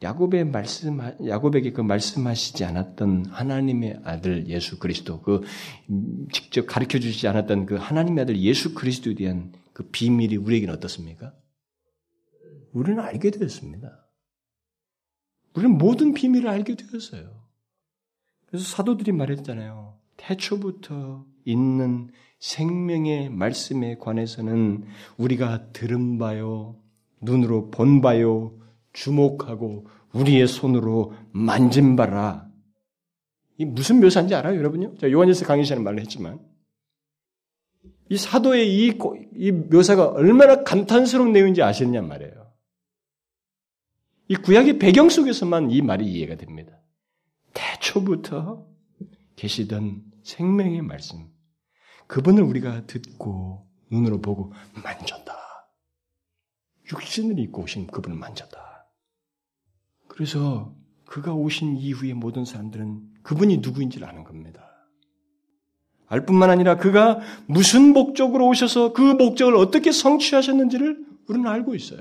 야곱의 말씀 야곱에게 그 말씀하시지 않았던 하나님의 아들 예수 그리스도 그 직접 가르쳐 주시지 않았던 그 하나님의 아들 예수 그리스도에 대한 그 비밀이 우리에게는 어떻습니까? 우리는 알게 되었습니다. 우리는 모든 비밀을 알게 되었어요. 그래서 사도들이 말했잖아요. 태초부터 있는 생명의 말씀에 관해서는 우리가 들은 바요, 눈으로 본 바요, 주목하고 우리의 손으로 만진 바라. 이 무슨 묘사인지 알아요, 여러분요? 자, 요한일서 강의 시간에 말을 했지만 이 사도의 이, 이 묘사가 얼마나 감탄스러운 내용인지 아시느냐 말이에요. 이 구약의 배경 속에서만 이 말이 이해가 됩니다. 태초부터 계시던 생명의 말씀, 그분을 우리가 듣고 눈으로 보고 만졌다. 육신을 입고 오신 그분을 만졌다. 그래서 그가 오신 이후에 모든 사람들은 그분이 누구인지를 아는 겁니다. 알 뿐만 아니라 그가 무슨 목적으로 오셔서 그 목적을 어떻게 성취하셨는지를 우리는 알고 있어요.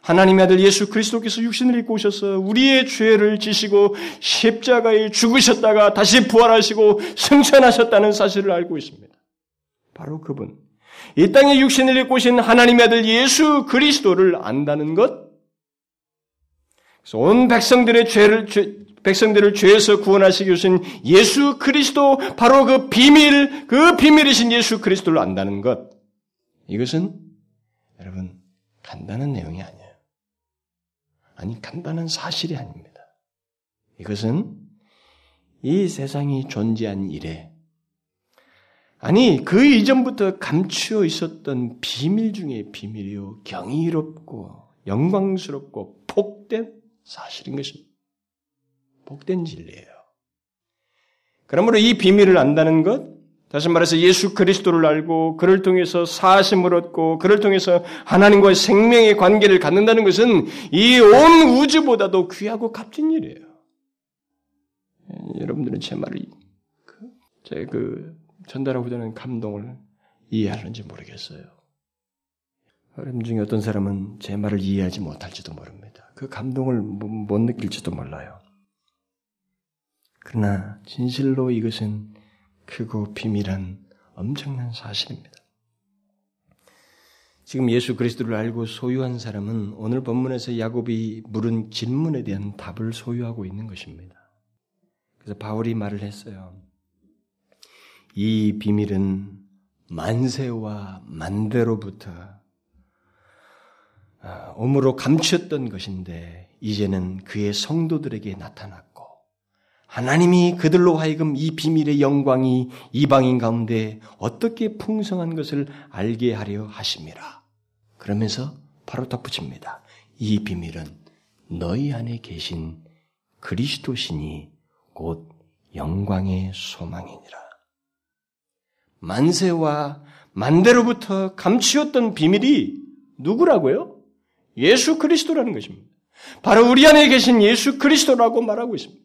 하나님의 아들 예수 그리스도께서 육신을 입고 오셔서 우리의 죄를 지시고 십자가에 죽으셨다가 다시 부활하시고 승천하셨다는 사실을 알고 있습니다. 바로 그분. 이 땅에 육신을 입고 오신 하나님의 아들 예수 그리스도를 안다는 것. 그래서 온 백성들의 죄를, 죄, 백성들을 죄에서 구원하시기 위해서 예수 그리스도, 바로 그 비밀, 그 비밀이신 예수 그리스도를 안다는 것. 이것은 여러분, 간단한 내용이 아니에요. 아니, 간단한 사실이 아닙니다. 이것은 이 세상이 존재한 이래, 아니, 그 이전부터 감추어 있었던 비밀 중에 비밀이요. 경이롭고, 영광스럽고, 복된 사실인 것입니다. 복된 진리예요. 그러므로 이 비밀을 안다는 것, 다시 말해서 예수 그리스도를 알고 그를 통해서 사심을 얻고 그를 통해서 하나님과의 생명의 관계를 갖는다는 것은 이 온 우주보다도 귀하고 값진 일이에요. 예, 여러분들은 제 말을 그, 제그 전달하고 되는 감동을 이해하는지 모르겠어요. 여러분 중에 어떤 사람은 제 말을 이해하지 못할지도 모릅니다. 그 감동을 못 느낄지도 몰라요. 그러나 진실로 이것은 크고 비밀한 엄청난 사실입니다. 지금 예수 그리스도를 알고 소유한 사람은 오늘 본문에서 야곱이 물은 질문에 대한 답을 소유하고 있는 것입니다. 그래서 바울이 말을 했어요. 이 비밀은 만세와 만대로부터 오므로 감추었던 것인데 이제는 그의 성도들에게 나타났고 하나님이 그들로 하여금 이 비밀의 영광이 이방인 가운데 어떻게 풍성한 것을 알게 하려 하심이라. 그러면서 바로 덧붙입니다. 이 비밀은 너희 안에 계신 그리스도신이 곧 영광의 소망이니라. 만세와 만대로부터 감추었던 비밀이 누구라고요? 예수 그리스도라는 것입니다. 바로 우리 안에 계신 예수 그리스도라고 말하고 있습니다.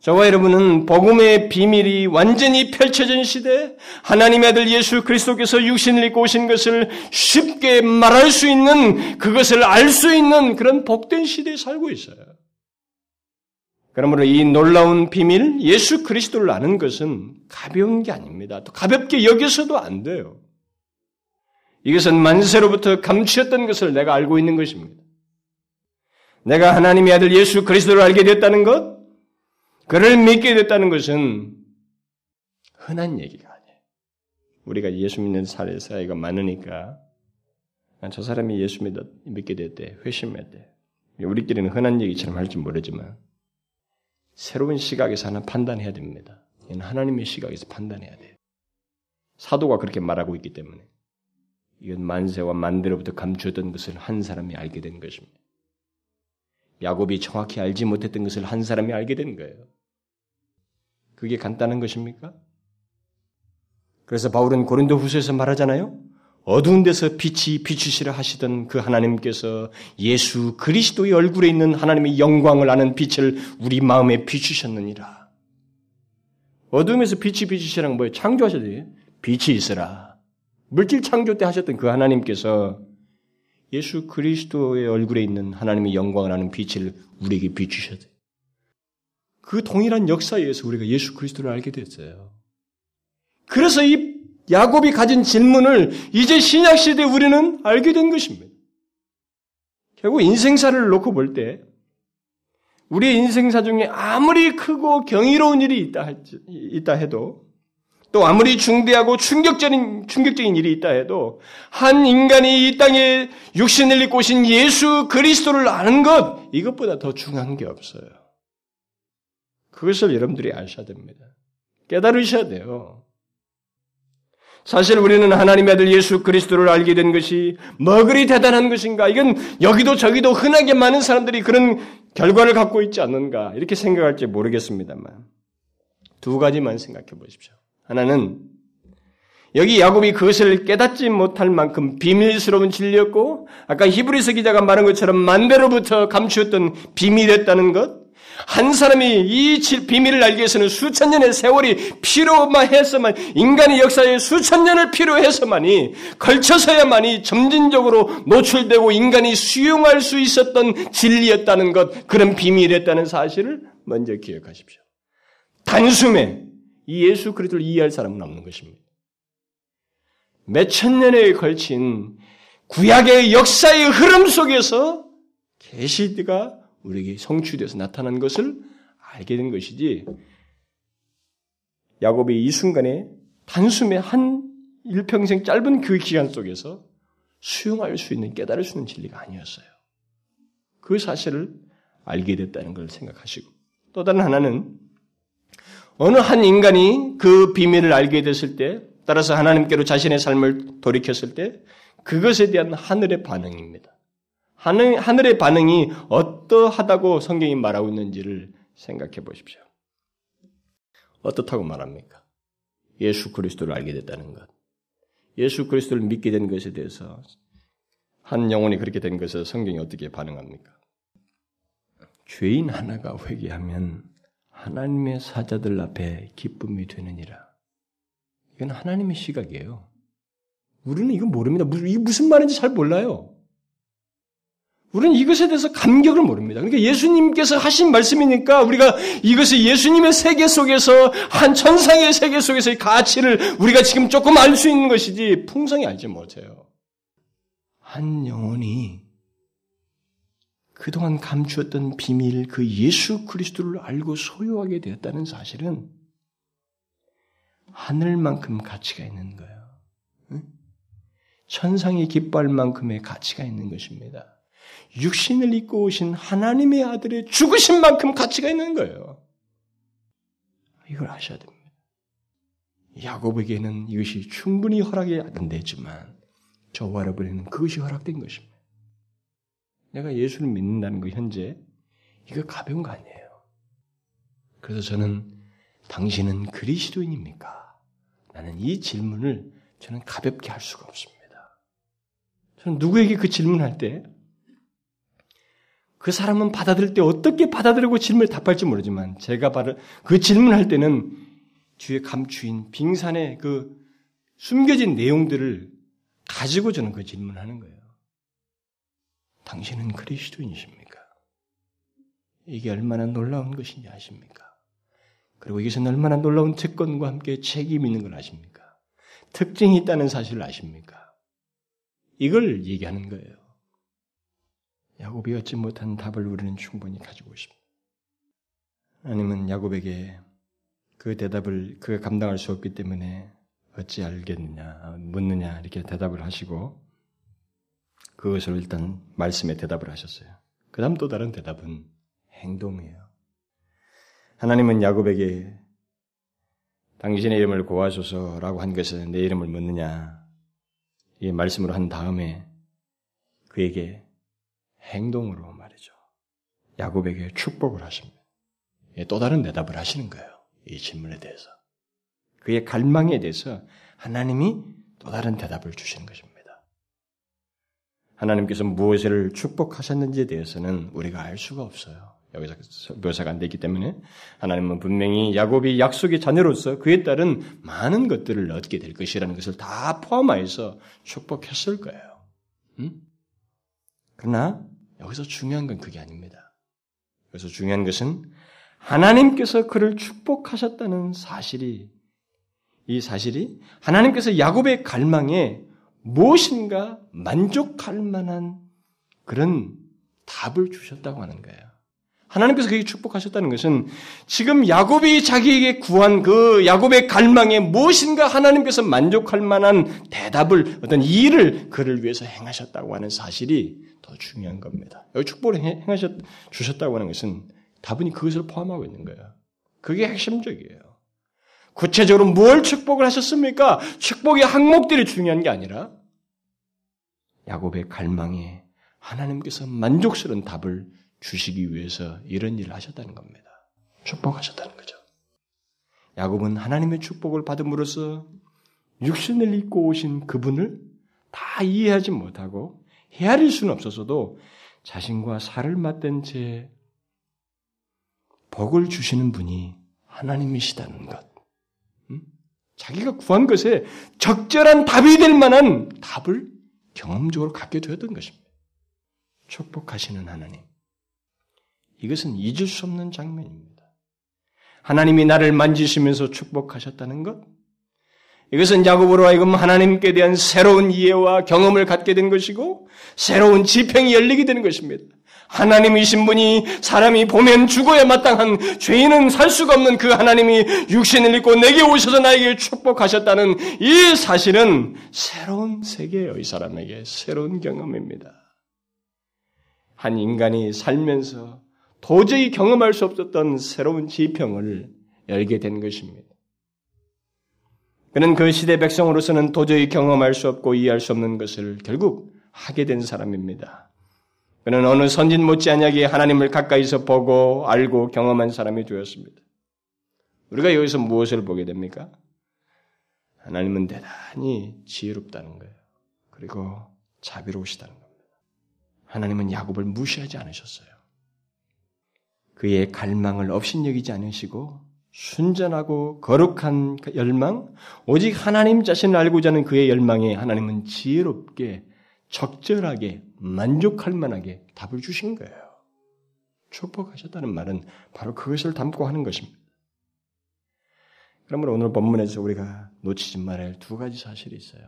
저와 여러분은 복음의 비밀이 완전히 펼쳐진 시대, 하나님의 아들 예수 그리스도께서 육신을 입고 오신 것을 쉽게 말할 수 있는, 그것을 알 수 있는 그런 복된 시대에 살고 있어요. 그러므로 이 놀라운 비밀, 예수 그리스도를 아는 것은 가벼운 게 아닙니다. 또 가볍게 여겨서도 안 돼요. 이것은 만세로부터 감추었던 것을 내가 알고 있는 것입니다. 내가 하나님의 아들 예수 그리스도를 알게 됐다는 것, 그를 믿게 됐다는 것은 흔한 얘기가 아니에요. 우리가 예수 믿는 사례 사이가 많으니까 저 사람이 예수 믿게 됐대, 회심했대. 우리끼리는 흔한 얘기처럼 할지 모르지만 새로운 시각에서 하나 판단해야 됩니다. 이는 하나님의 시각에서 판단해야 돼요. 사도가 그렇게 말하고 있기 때문에 이건 만세와 만대로부터 감추었던 것을 한 사람이 알게 된 것입니다. 야곱이 정확히 알지 못했던 것을 한 사람이 알게 된 거예요. 그게 간단한 것입니까? 그래서 바울은 고린도 후서에서 말하잖아요. 어두운 데서 빛이 비추시라 하시던 그 하나님께서 예수 그리스도의 얼굴에 있는 하나님의 영광을 아는 빛을 우리 마음에 비추셨느니라. 어둠에서 빛이 비추시라는 뭐예요? 창조하셔야 돼요. 빛이 있으라. 물질 창조 때 하셨던 그 하나님께서 예수 그리스도의 얼굴에 있는 하나님의 영광을 하는 빛을 우리에게 비추셔야 돼요. 그 동일한 역사에 의해서 우리가 예수 그리스도를 알게 됐어요. 그래서 이 야곱이 가진 질문을 이제 신약 시대 우리는 알게 된 것입니다. 결국 인생사를 놓고 볼 때 우리의 인생사 중에 아무리 크고 경이로운 일이 있다 해도 또 아무리 중대하고 충격적인, 충격적인 일이 있다 해도 한 인간이 이 땅에 육신을 입고 오신 예수 그리스도를 아는 것, 이것보다 더 중요한 게 없어요. 그것을 여러분들이 아셔야 됩니다. 깨달으셔야 돼요. 사실 우리는 하나님의 아들 예수 그리스도를 알게 된 것이 뭐 그리 대단한 것인가? 이건 여기도 저기도 흔하게 많은 사람들이 그런 결과를 갖고 있지 않는가? 이렇게 생각할지 모르겠습니다만. 두 가지만 생각해 보십시오. 하나는 여기 야곱이 그것을 깨닫지 못할 만큼 비밀스러운 진리였고 아까 히브리서 기자가 말한 것처럼 만대로부터 감추었던 비밀이었다는 것. 한 사람이 이 비밀을 알기 위해서는 수천 년의 세월이 필요만 해서만 인간의 역사에 수천 년을 필요해서만이 걸쳐서야만이 점진적으로 노출되고 인간이 수용할 수 있었던 진리였다는 것 그런 비밀이었다는 사실을 먼저 기억하십시오. 단숨에 이 예수 그리스도를 이해할 사람은 없는 것입니다. 몇천 년에 걸친 구약의 역사의 흐름 속에서 계시가 우리에게 성취돼서 나타난 것을 알게 된 것이지 야곱이 이 순간에 단숨에 한 일평생 짧은 그 기간 속에서 수용할 수 있는 깨달을 수 있는 진리가 아니었어요. 그 사실을 알게 됐다는 걸 생각하시고 또 다른 하나는 어느 한 인간이 그 비밀을 알게 됐을 때, 따라서 하나님께로 자신의 삶을 돌이켰을 때, 그것에 대한 하늘의 반응입니다. 하늘, 하늘의 반응이 어떠하다고 성경이 말하고 있는지를 생각해 보십시오. 어떻다고 말합니까? 예수 그리스도를 알게 됐다는 것. 예수 그리스도를 믿게 된 것에 대해서 한 영혼이 그렇게 된 것에 성경이 어떻게 반응합니까? 죄인 하나가 회개하면 하나님의 사자들 앞에 기쁨이 되느니라. 이건 하나님의 시각이에요. 우리는 이거 모릅니다. 이게 무슨 말인지 잘 몰라요. 우리는 이것에 대해서 감격을 모릅니다. 그러니까 예수님께서 하신 말씀이니까 우리가 이것을 예수님의 세계 속에서 한 천상의 세계 속에서의 가치를 우리가 지금 조금 알 수 있는 것이지 풍성히 알지 못해요. 한 영혼이 그동안 감추었던 비밀, 그 예수 그리스도를 알고 소유하게 되었다는 사실은 하늘만큼 가치가 있는 거예요. 천상이 기뻐할 만큼의 가치가 있는 것입니다. 육신을 입고 오신 하나님의 아들의 죽으신 만큼 가치가 있는 거예요. 이걸 아셔야 됩니다. 야곱에게는 이것이 충분히 허락이 안 되지만 저와 여러분에는 그것이 허락된 것입니다. 내가 예수를 믿는다는 거 현재 이거 가벼운 거 아니에요. 그래서 저는 당신은 그리스도인입니까? 나는 이 질문을 저는 가볍게 할 수가 없습니다. 저는 누구에게 그 질문할 때 그 사람은 받아들일 때 어떻게 받아들이고 질문을 답할지 모르지만 제가 받을 그 질문할 때는 뒤에 감추인 빙산의 그 숨겨진 내용들을 가지고 저는 그 질문하는 거예요. 당신은 그리스도인이십니까? 이게 얼마나 놀라운 것인지 아십니까? 그리고 이것은 얼마나 놀라운 특권과 함께 책임 있는 걸 아십니까? 특징이 있다는 사실을 아십니까? 이걸 얘기하는 거예요. 야곱이 얻지 못한 답을 우리는 충분히 가지고 있습니다. 하나님은 야곱에게 그 대답을 그가 감당할 수 없기 때문에 어찌 알겠느냐, 묻느냐 이렇게 대답을 하시고 그것을 일단 말씀에 대답을 하셨어요. 그 다음 또 다른 대답은 행동이에요. 하나님은 야곱에게 당신의 이름을 고하소서라고 한 것은 내 이름을 묻느냐 이 말씀으로 한 다음에 그에게 행동으로 말이죠. 야곱에게 축복을 하십니다. 또 다른 대답을 하시는 거예요. 이 질문에 대해서. 그의 갈망에 대해서 하나님이 또 다른 대답을 주시는 것입니다. 하나님께서 무엇을 축복하셨는지에 대해서는 우리가 알 수가 없어요. 여기서 묘사가 안 되기 때문에 하나님은 분명히 야곱이 약속의 자녀로서 그에 따른 많은 것들을 얻게 될 것이라는 것을 다 포함하여서 축복했을 거예요. 음? 그러나 여기서 중요한 건 그게 아닙니다. 여기서 중요한 것은 하나님께서 그를 축복하셨다는 사실이 이 사실이 하나님께서 야곱의 갈망에 무엇인가 만족할 만한 그런 답을 주셨다고 하는 거예요. 하나님께서 그에게 축복하셨다는 것은 지금 야곱이 자기에게 구한 그 야곱의 갈망에 무엇인가 하나님께서 만족할 만한 대답을 어떤 일을 그를 위해서 행하셨다고 하는 사실이 더 중요한 겁니다. 여기 축복을 행하셨 주셨다고 하는 것은 다분히 그것을 포함하고 있는 거예요. 그게 핵심적이에요. 구체적으로 뭘 축복을 하셨습니까? 축복의 항목들이 중요한 게 아니라 야곱의 갈망에 하나님께서 만족스러운 답을 주시기 위해서 이런 일을 하셨다는 겁니다. 축복하셨다는 거죠. 야곱은 하나님의 축복을 받음으로써 육신을 입고 오신 그분을 다 이해하지 못하고 헤아릴 수는 없어서도 자신과 살을 맞댄 채 복을 주시는 분이 하나님이시다는 것. 음? 자기가 구한 것에 적절한 답이 될 만한 답을 경험적으로 갖게 되었던 것입니다. 축복하시는 하나님. 이것은 잊을 수 없는 장면입니다. 하나님이 나를 만지시면서 축복하셨다는 것. 이것은 야곱으로 하여금 하나님께 대한 새로운 이해와 경험을 갖게 된 것이고 새로운 지평이 열리게 되는 것입니다. 하나님이신 분이 사람이 보면 죽어야 마땅한 죄인은 살 수가 없는 그 하나님이 육신을 입고 내게 오셔서 나에게 축복하셨다는 이 사실은 새로운 세계예요. 이 사람에게 새로운 경험입니다. 한 인간이 살면서 도저히 경험할 수 없었던 새로운 지평을 열게 된 것입니다. 그는 그 시대 백성으로서는 도저히 경험할 수 없고 이해할 수 없는 것을 결국 하게 된 사람입니다. 그는 어느 선진 못지않게 하나님을 가까이서 보고 알고 경험한 사람이 되었습니다. 우리가 여기서 무엇을 보게 됩니까? 하나님은 대단히 지혜롭다는 거예요. 그리고 자비로우시다는 겁니다. 하나님은 야곱을 무시하지 않으셨어요. 그의 갈망을 업신여기지 않으시고 순전하고 거룩한 열망, 오직 하나님 자신을 알고자 하는 그의 열망에 하나님은 지혜롭게 적절하게 만족할 만하게 답을 주신 거예요. 축복하셨다는 말은 바로 그것을 담고 하는 것입니다. 그러므로 오늘 본문에서 우리가 놓치지 말아야 할 두 가지 사실이 있어요.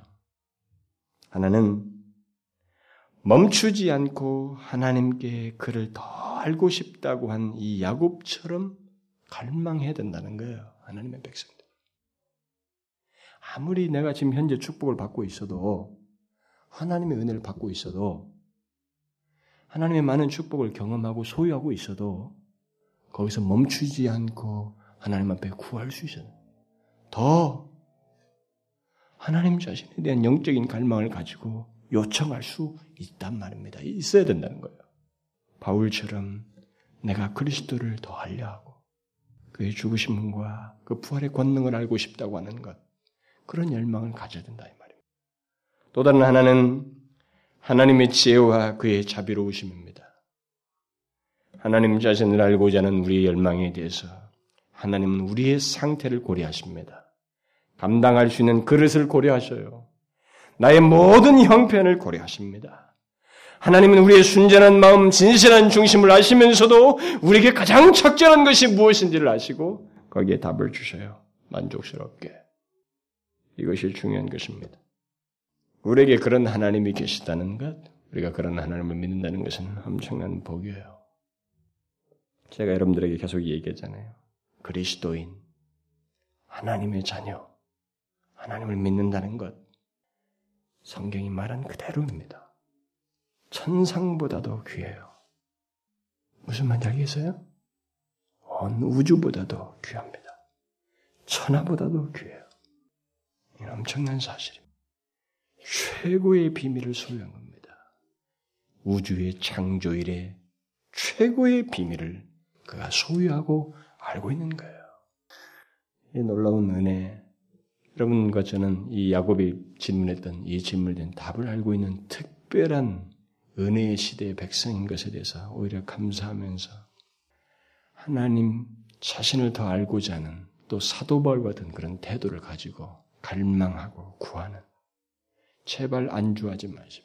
하나는 멈추지 않고 하나님께 그를 더 알고 싶다고 한 이 야곱처럼 갈망해야 된다는 거예요. 하나님의 백성들. 아무리 내가 지금 현재 축복을 받고 있어도 하나님의 은혜를 받고 있어도 하나님의 많은 축복을 경험하고 소유하고 있어도 거기서 멈추지 않고 하나님 앞에 구할 수 있어요. 더 하나님 자신에 대한 영적인 갈망을 가지고 요청할 수 있단 말입니다. 있어야 된다는 거예요. 바울처럼 내가 그리스도를 더 알려 하고 그의 죽으심과 그 부활의 권능을 알고 싶다고 하는 것 그런 열망을 가져야 된다 이 말입니다. 또 다른 하나는 하나님의 지혜와 그의 자비로우심입니다. 하나님 자신을 알고자 하는 우리의 열망에 대해서 하나님은 우리의 상태를 고려하십니다. 감당할 수 있는 그릇을 고려하셔요. 나의 모든 형편을 고려하십니다. 하나님은 우리의 순전한 마음, 진실한 중심을 아시면서도 우리에게 가장 적절한 것이 무엇인지를 아시고 거기에 답을 주셔요. 만족스럽게. 이것이 중요한 것입니다. 우리에게 그런 하나님이 계시다는 것, 우리가 그런 하나님을 믿는다는 것은 엄청난 복이에요. 제가 여러분들에게 계속 얘기했잖아요. 그리스도인, 하나님의 자녀, 하나님을 믿는다는 것, 성경이 말한 그대로입니다. 천상보다도 귀해요. 무슨 말인지 알겠어요? 온 우주보다도 귀합니다. 천하보다도 귀해요. 이건 엄청난 사실입니다. 최고의 비밀을 소유한 겁니다. 우주의 창조 일에 최고의 비밀을 그가 소유하고 알고 있는 거예요. 이 놀라운 은혜. 여러분과 저는 이 야곱이 질문했던 이 대한 답을 알고 있는 특별한 은혜의 시대의 백성인 것에 대해서 오히려 감사하면서 하나님 자신을 더 알고자 하는 또 사도바울 같은 그런 태도를 가지고 갈망하고 구하는 제발 안주하지 마십시오.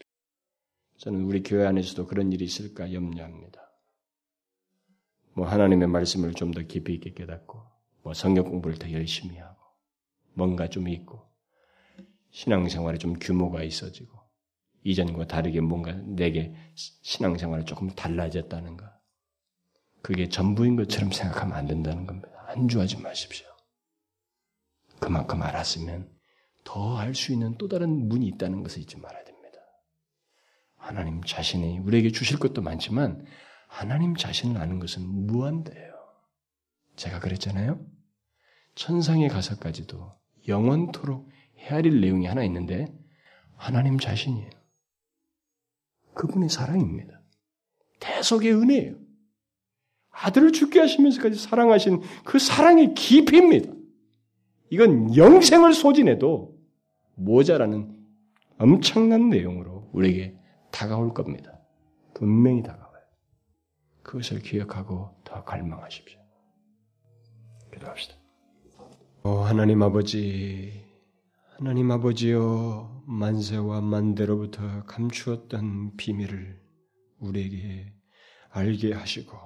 저는 우리 교회 안에서도 그런 일이 있을까 염려합니다. 뭐 하나님의 말씀을 좀 더 깊이 있게 깨닫고 뭐 성경 공부를 더 열심히 하고 뭔가 좀 있고 신앙생활에 좀 규모가 있어지고 이전과 다르게 뭔가 내게 신앙생활이 조금 달라졌다는가 그게 전부인 것처럼 생각하면 안 된다는 겁니다. 안주하지 마십시오. 그만큼 알았으면 더알수 있는 또 다른 문이 있다는 것을 잊지 말아야 됩니다. 하나님 자신이 우리에게 주실 것도 많지만 하나님 자신을 아는 것은 무한대요. 제가 그랬잖아요. 천상에 가서까지도 영원토록 헤아릴 내용이 하나 있는데 하나님 자신이에요. 그분의 사랑입니다. 대속의 은혜예요. 아들을 죽게 하시면서까지 사랑하신 그 사랑의 깊이입니다. 이건 영생을 소진해도 모자라는 엄청난 내용으로 우리에게 다가올 겁니다. 분명히 다가와요. 그것을 기억하고 더 갈망하십시오. 기도합시다. 오, 하나님 아버지, 하나님 아버지여, 만세와 만대로부터 감추었던 비밀을 우리에게 알게 하시고,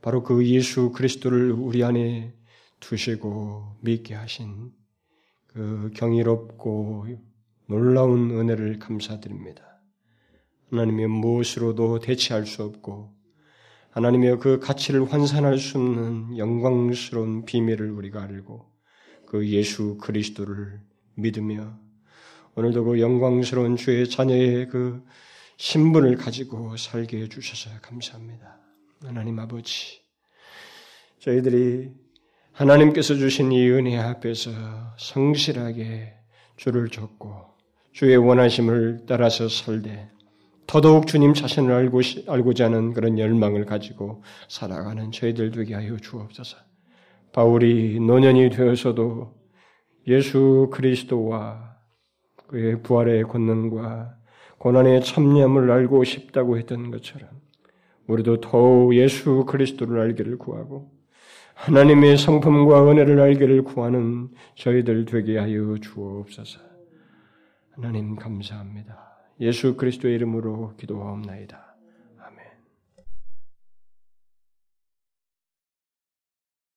바로 그 예수 그리스도를 우리 안에 두시고 믿게 하신 그 경이롭고 놀라운 은혜를 감사드립니다. 하나님의 무엇으로도 대체할 수 없고 하나님의 그 가치를 환산할 수 없는 영광스러운 비밀을 우리가 알고 그 예수 그리스도를 믿으며 오늘도 그 영광스러운 주의 자녀의 그 신분을 가지고 살게 해주셔서 감사합니다. 하나님 아버지, 저희들이 하나님께서 주신 이 은혜 앞에서 성실하게 주를 줬고 주의 원하심을 따라서 살되 더더욱 주님 자신을 알고, 알고자 하는 그런 열망을 가지고 살아가는 저희들 되게 하여 주옵소서. 바울이 노년이 되어서도 예수 그리스도와 그의 부활의 권능과 고난의 참념을 알고 싶다고 했던 것처럼 우리도 더욱 예수 그리스도를 알기를 구하고 하나님의 성품과 은혜를 알기를 구하는 저희들 되게 하여 주옵소서. 하나님 감사합니다. 예수 그리스도의 이름으로 기도하옵나이다.